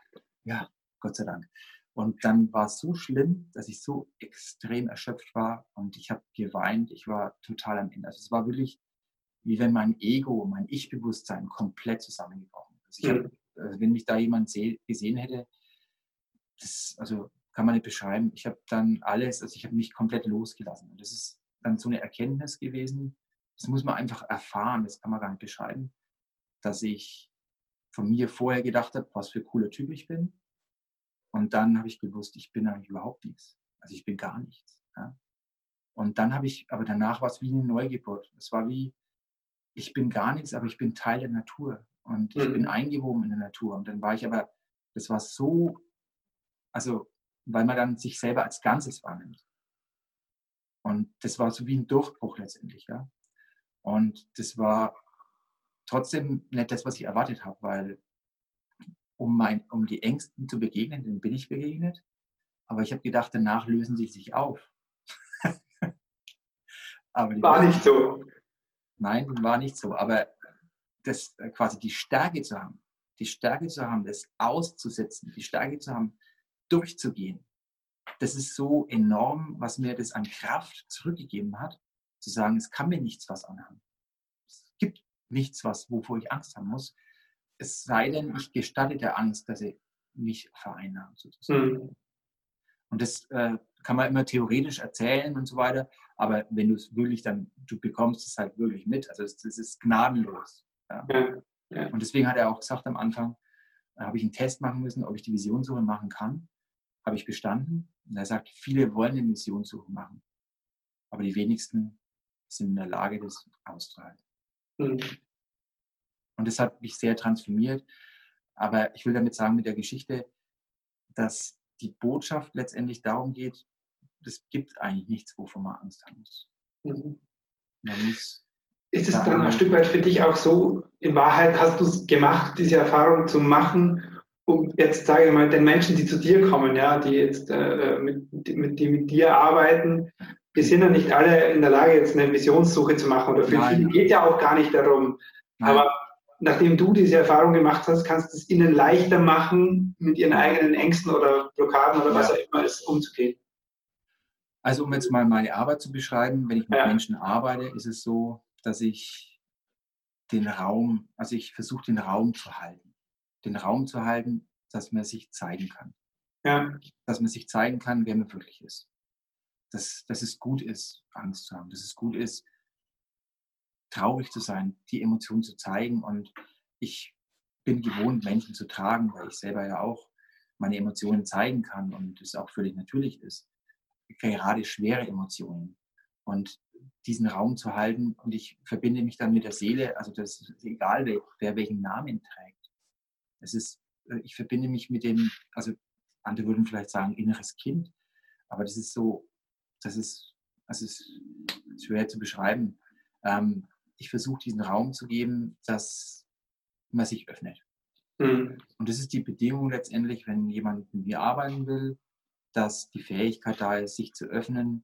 ja, Gott sei Dank. Und dann war es so schlimm, dass ich so extrem erschöpft war und ich habe geweint. Ich war total am Ende. Also es war wirklich, wie wenn mein Ego, mein Ich-Bewusstsein komplett zusammengebrochen ist. Also hab, also wenn mich da jemand gesehen hätte, das, also kann man nicht beschreiben. Ich habe dann alles, also ich habe mich komplett losgelassen. Und das ist dann so eine Erkenntnis gewesen. Das muss man einfach erfahren, das kann man gar nicht beschreiben, dass ich von mir vorher gedacht habe, was für ein cooler Typ ich bin und dann habe ich gewusst, ich bin eigentlich überhaupt nichts. Also ich bin gar nichts. Ja? Und dann habe ich, aber danach war es wie eine Neugeburt. Es war wie, ich bin gar nichts, aber ich bin Teil der Natur. Und ich mhm. bin eingewoben in der Natur. Und dann war ich aber, das war so, also, weil man dann sich selber als Ganzes wahrnimmt. Und das war so wie ein Durchbruch letztendlich, ja. Und das war trotzdem nicht das, was ich erwartet habe, weil um, mein, um die Ängsten zu begegnen, denen bin ich begegnet. Aber ich habe gedacht, danach lösen sie sich auf. Aber war nicht so. Nein, war nicht so. Aber das äh, quasi die Stärke zu haben, die Stärke zu haben, das auszusetzen, die Stärke zu haben, durchzugehen, das ist so enorm, was mir das an Kraft zurückgegeben hat, zu sagen, es kann mir nichts was anhaben. Es gibt nichts, was, wovor ich Angst haben muss. Es sei denn, ich gestatte der Angst, dass sie mich vereinnahmt, sozusagen. Mhm. Und das äh, kann man immer theoretisch erzählen und so weiter, aber wenn du es wirklich dann, du bekommst es halt wirklich mit. Also es, es ist gnadenlos. Ja. Ja, ja. Und deswegen hat er auch gesagt am Anfang, äh, habe ich einen Test machen müssen, ob ich die Visionssuche machen kann. Habe ich bestanden. Und er sagt, viele wollen eine Visionssuche machen, aber die wenigsten sind in der Lage, das auszuhalten. Mhm. Und das hat mich sehr transformiert. Aber ich will damit sagen, mit der Geschichte, dass die Botschaft letztendlich darum geht, es gibt eigentlich nichts, wovon man Angst haben muss. Mhm. Man muss ist es dann ein Stück weit für dich auch so, in Wahrheit hast du es gemacht, diese Erfahrung zu machen, um jetzt, sage ich mal, den Menschen, die zu dir kommen, ja, die jetzt äh, mit, mit, die mit dir arbeiten, die sind ja nicht alle in der Lage, jetzt eine Visionssuche zu machen. Oder für Nein. viele geht ja auch gar nicht darum. Nein. Aber nachdem du diese Erfahrung gemacht hast, kannst du es ihnen leichter machen, mit ihren eigenen Ängsten oder Blockaden oder was auch immer ist, umzugehen. Also um jetzt mal meine Arbeit zu beschreiben, wenn ich mit ja. Menschen arbeite, ist es so, dass ich den Raum, also ich versuche den Raum zu halten. Den Raum zu halten, dass man sich zeigen kann. Ja. Dass man sich zeigen kann, wer man wirklich ist. Dass, dass es gut ist, Angst zu haben. Dass es gut ist, traurig zu sein, die Emotionen zu zeigen. Und ich bin gewohnt, Menschen zu tragen, weil ich selber ja auch meine Emotionen zeigen kann und es auch völlig natürlich ist. Gerade schwere Emotionen. Und diesen Raum zu halten und ich verbinde mich dann mit der Seele, also das ist egal, wer, wer welchen Namen trägt. Es ist, äh, ich verbinde mich mit dem, also andere würden vielleicht sagen, inneres Kind, aber das ist so, das ist, das ist schwer zu beschreiben. Ähm, ich versuche diesen Raum zu geben, dass man sich öffnet. Mhm. Und das ist die Bedingung letztendlich, wenn jemand mit mir arbeiten will, dass die Fähigkeit da ist, sich zu öffnen,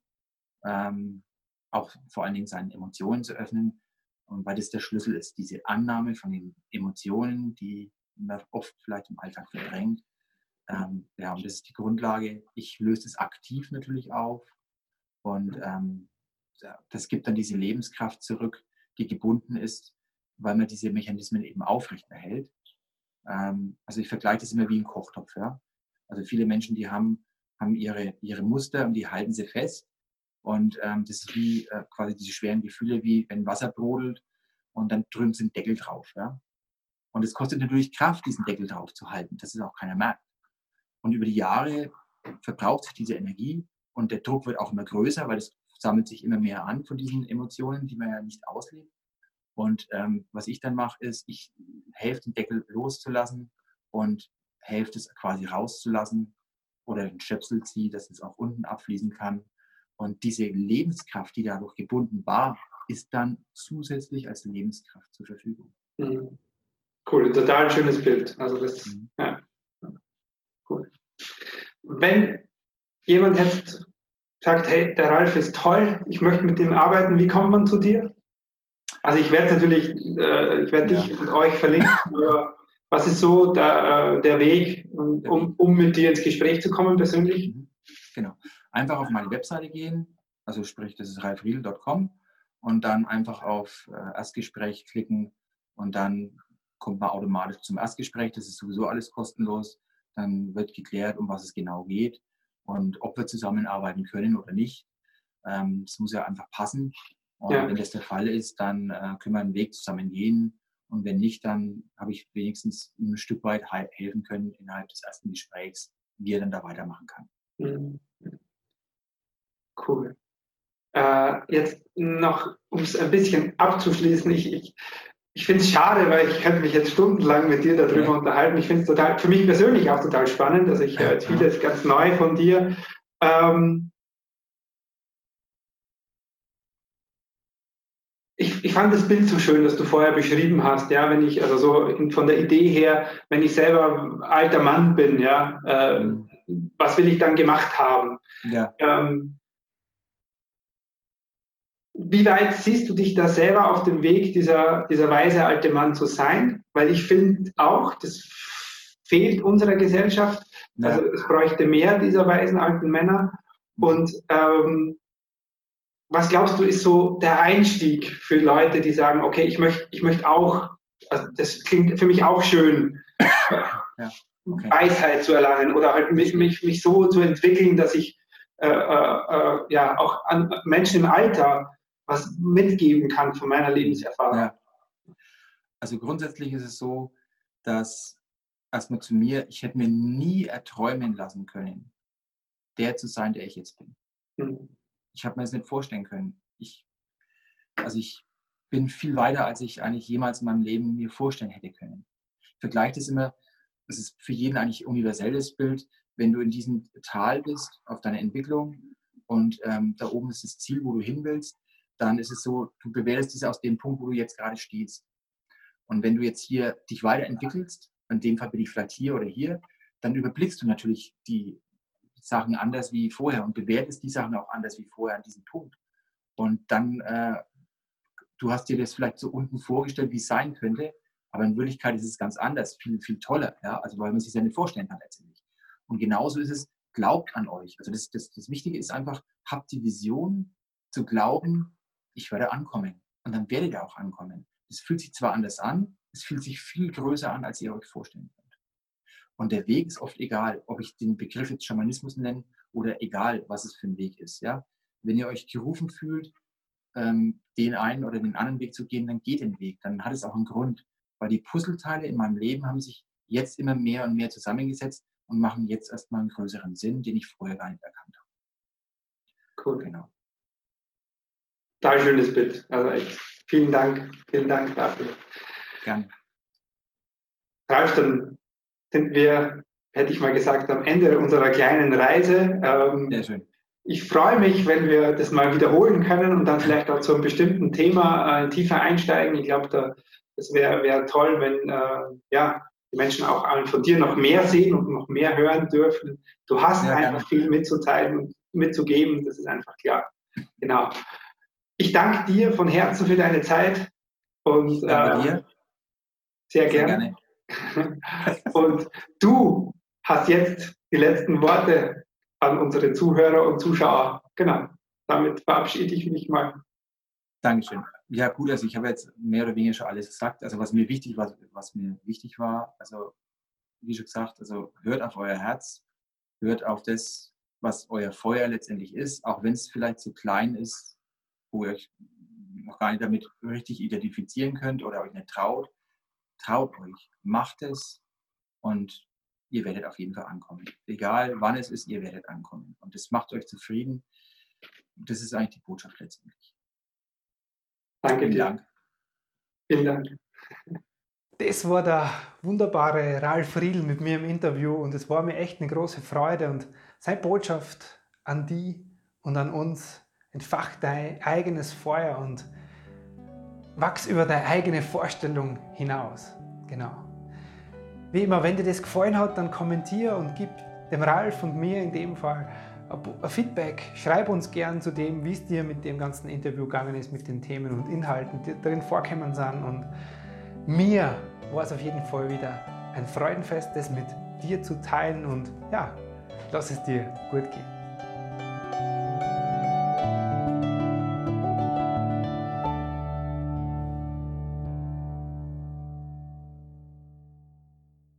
ähm, auch vor allen Dingen seinen Emotionen zu öffnen. Und weil das der Schlüssel ist, diese Annahme von den Emotionen, die man oft vielleicht im Alltag verdrängt. Ähm, ja, und das ist die Grundlage. Ich löse es aktiv natürlich auf. Und ähm, das gibt dann diese Lebenskraft zurück, die gebunden ist, weil man diese Mechanismen eben aufrechterhält. Ähm, also ich vergleiche das immer wie ein Kochtopf. Ja? Also viele Menschen, die haben, haben ihre, ihre Muster und die halten sie fest. Und ähm, das ist wie äh, quasi diese schweren Gefühle, wie wenn Wasser brodelt und dann drüben sind Deckel drauf. Ja? Und es kostet natürlich Kraft, diesen Deckel drauf zu halten, dass es auch keiner merkt. Und über die Jahre verbraucht sich diese Energie und der Druck wird auch immer größer, weil es sammelt sich immer mehr an von diesen Emotionen, die man ja nicht auslebt. Und ähm, was ich dann mache, ist, ich helfe den Deckel loszulassen und helfe es quasi rauszulassen oder den Stöpsel ziehe, dass es auch unten abfließen kann und diese Lebenskraft, die dadurch gebunden war, ist dann zusätzlich als Lebenskraft zur Verfügung. Mhm. Cool, total schönes Bild. Also das, mhm. ja. Cool. Wenn jemand jetzt sagt, hey, der Ralf ist toll, ich möchte mit dem arbeiten, wie kommt man zu dir? Also ich werde natürlich, äh, ich werde ja. dich und euch verlinken, aber was ist so der, äh, der Weg, um, um mit dir ins Gespräch zu kommen persönlich? Mhm. Genau einfach auf meine Webseite gehen, also sprich, das ist ralfriedel.com und dann einfach auf äh, Erstgespräch klicken und dann kommt man automatisch zum Erstgespräch. Das ist sowieso alles kostenlos. Dann wird geklärt, um was es genau geht und ob wir zusammenarbeiten können oder nicht. Ähm, das muss ja einfach passen. Und ja. wenn das der Fall ist, dann äh, können wir einen Weg zusammen gehen. Und wenn nicht, dann habe ich wenigstens ein Stück weit helfen können innerhalb des ersten Gesprächs, wie er dann da weitermachen kann. Mhm. Cool. Äh, jetzt noch, um es ein bisschen abzuschließen, ich, ich, ich finde es schade, weil ich könnte mich jetzt stundenlang mit dir darüber ja. unterhalten. Ich finde es total, für mich persönlich auch total spannend. Also ich jetzt vieles ganz neu von dir. Ähm, ich, ich fand das Bild so schön, das du vorher beschrieben hast, ja, wenn ich, also so von der Idee her, wenn ich selber alter Mann bin, ja, äh, was will ich dann gemacht haben? Ja. Ähm, wie weit siehst du dich da selber auf dem Weg, dieser, dieser weise alte Mann zu sein? Weil ich finde auch, das fehlt unserer Gesellschaft. Ja. Also es bräuchte mehr dieser weisen alten Männer. Und ähm, was glaubst du, ist so der Einstieg für Leute, die sagen, okay, ich möchte ich möcht auch, also das klingt für mich auch schön, ja. okay. Weisheit zu erlangen oder halt mich, mich, mich so zu entwickeln, dass ich äh, äh, äh ja auch an Menschen im Alter was mitgeben kann von meiner Lebenserfahrung. Ja. Also grundsätzlich ist es so, dass erstmal zu mir, ich hätte mir nie erträumen lassen können, der zu sein, der ich jetzt bin. Mhm. Ich habe mir das nicht vorstellen können. Ich, also ich bin viel weiter, als ich eigentlich jemals in meinem Leben mir vorstellen hätte können. Ich vergleiche das immer, das ist für jeden eigentlich universelles Bild, wenn du in diesem Tal bist, auf deiner Entwicklung und ähm, da oben ist das Ziel, wo du hin willst, dann ist es so, du bewertest es aus dem Punkt, wo du jetzt gerade stehst. Und wenn du jetzt hier dich weiterentwickelst, in dem Fall bin ich vielleicht hier oder hier, dann überblickst du natürlich die Sachen anders wie vorher und bewertest die Sachen auch anders wie vorher an diesem Punkt. Und dann, äh, du hast dir das vielleicht so unten vorgestellt, wie es sein könnte, aber in Wirklichkeit ist es ganz anders, viel, viel toller, ja? also weil man sich das ja nicht vorstellen kann letztendlich. Und genauso ist es, glaubt an euch. Also das, das, das Wichtige ist einfach, habt die Vision zu glauben, ich werde ankommen. Und dann werdet ihr auch ankommen. Es fühlt sich zwar anders an, es fühlt sich viel größer an, als ihr euch vorstellen könnt. Und der Weg ist oft egal, ob ich den Begriff jetzt Schamanismus nenne oder egal, was es für ein Weg ist. Ja? Wenn ihr euch gerufen fühlt, ähm, den einen oder den anderen Weg zu gehen, dann geht den Weg. Dann hat es auch einen Grund. Weil die Puzzleteile in meinem Leben haben sich jetzt immer mehr und mehr zusammengesetzt und machen jetzt erstmal einen größeren Sinn, den ich vorher gar nicht erkannt habe. Cool. Genau total schönes Bild. Also echt, vielen Dank, vielen Dank dafür. Gerne. Ralf, dann sind wir, hätte ich mal gesagt, am Ende unserer kleinen Reise. Ähm, Sehr schön. Ich freue mich, wenn wir das mal wiederholen können und dann vielleicht auch zu einem bestimmten Thema äh, tiefer einsteigen. Ich glaube, da, das wäre wär toll, wenn äh, ja, die Menschen auch von dir noch mehr sehen und noch mehr hören dürfen. Du hast ja, einfach gerne. viel mitzuteilen und mitzugeben, das ist einfach klar. Genau. Ich danke dir von Herzen für deine Zeit und äh, sehr, sehr gerne. gerne. und du hast jetzt die letzten Worte an unsere Zuhörer und Zuschauer. Genau. Damit verabschiede ich mich mal. Dankeschön. Ja, gut, also ich habe jetzt mehr oder weniger schon alles gesagt. Also was mir wichtig war, was mir wichtig war, also wie schon gesagt, also hört auf euer Herz, hört auf das, was euer Feuer letztendlich ist, auch wenn es vielleicht zu klein ist, wo ihr euch noch gar nicht damit richtig identifizieren könnt oder euch nicht traut, traut euch, macht es und ihr werdet auf jeden Fall ankommen. Egal wann es ist, ihr werdet ankommen. Und das macht euch zufrieden. Das ist eigentlich die Botschaft letztendlich. Danke Vielen dir. Dank. Vielen Dank. Das war der wunderbare Ralf Riel mit mir im Interview und es war mir echt eine große Freude und seine Botschaft an die und an uns Entfach dein eigenes Feuer und wachs über deine eigene Vorstellung hinaus. Genau. Wie immer, wenn dir das gefallen hat, dann kommentier und gib dem Ralf und mir in dem Fall ein Feedback. Schreib uns gern zu dem, wie es dir mit dem ganzen Interview gegangen ist, mit den Themen und Inhalten, die darin vorkommen sind. Und mir war es auf jeden Fall wieder ein Freudenfest, das mit dir zu teilen und ja, lass es dir gut gehen.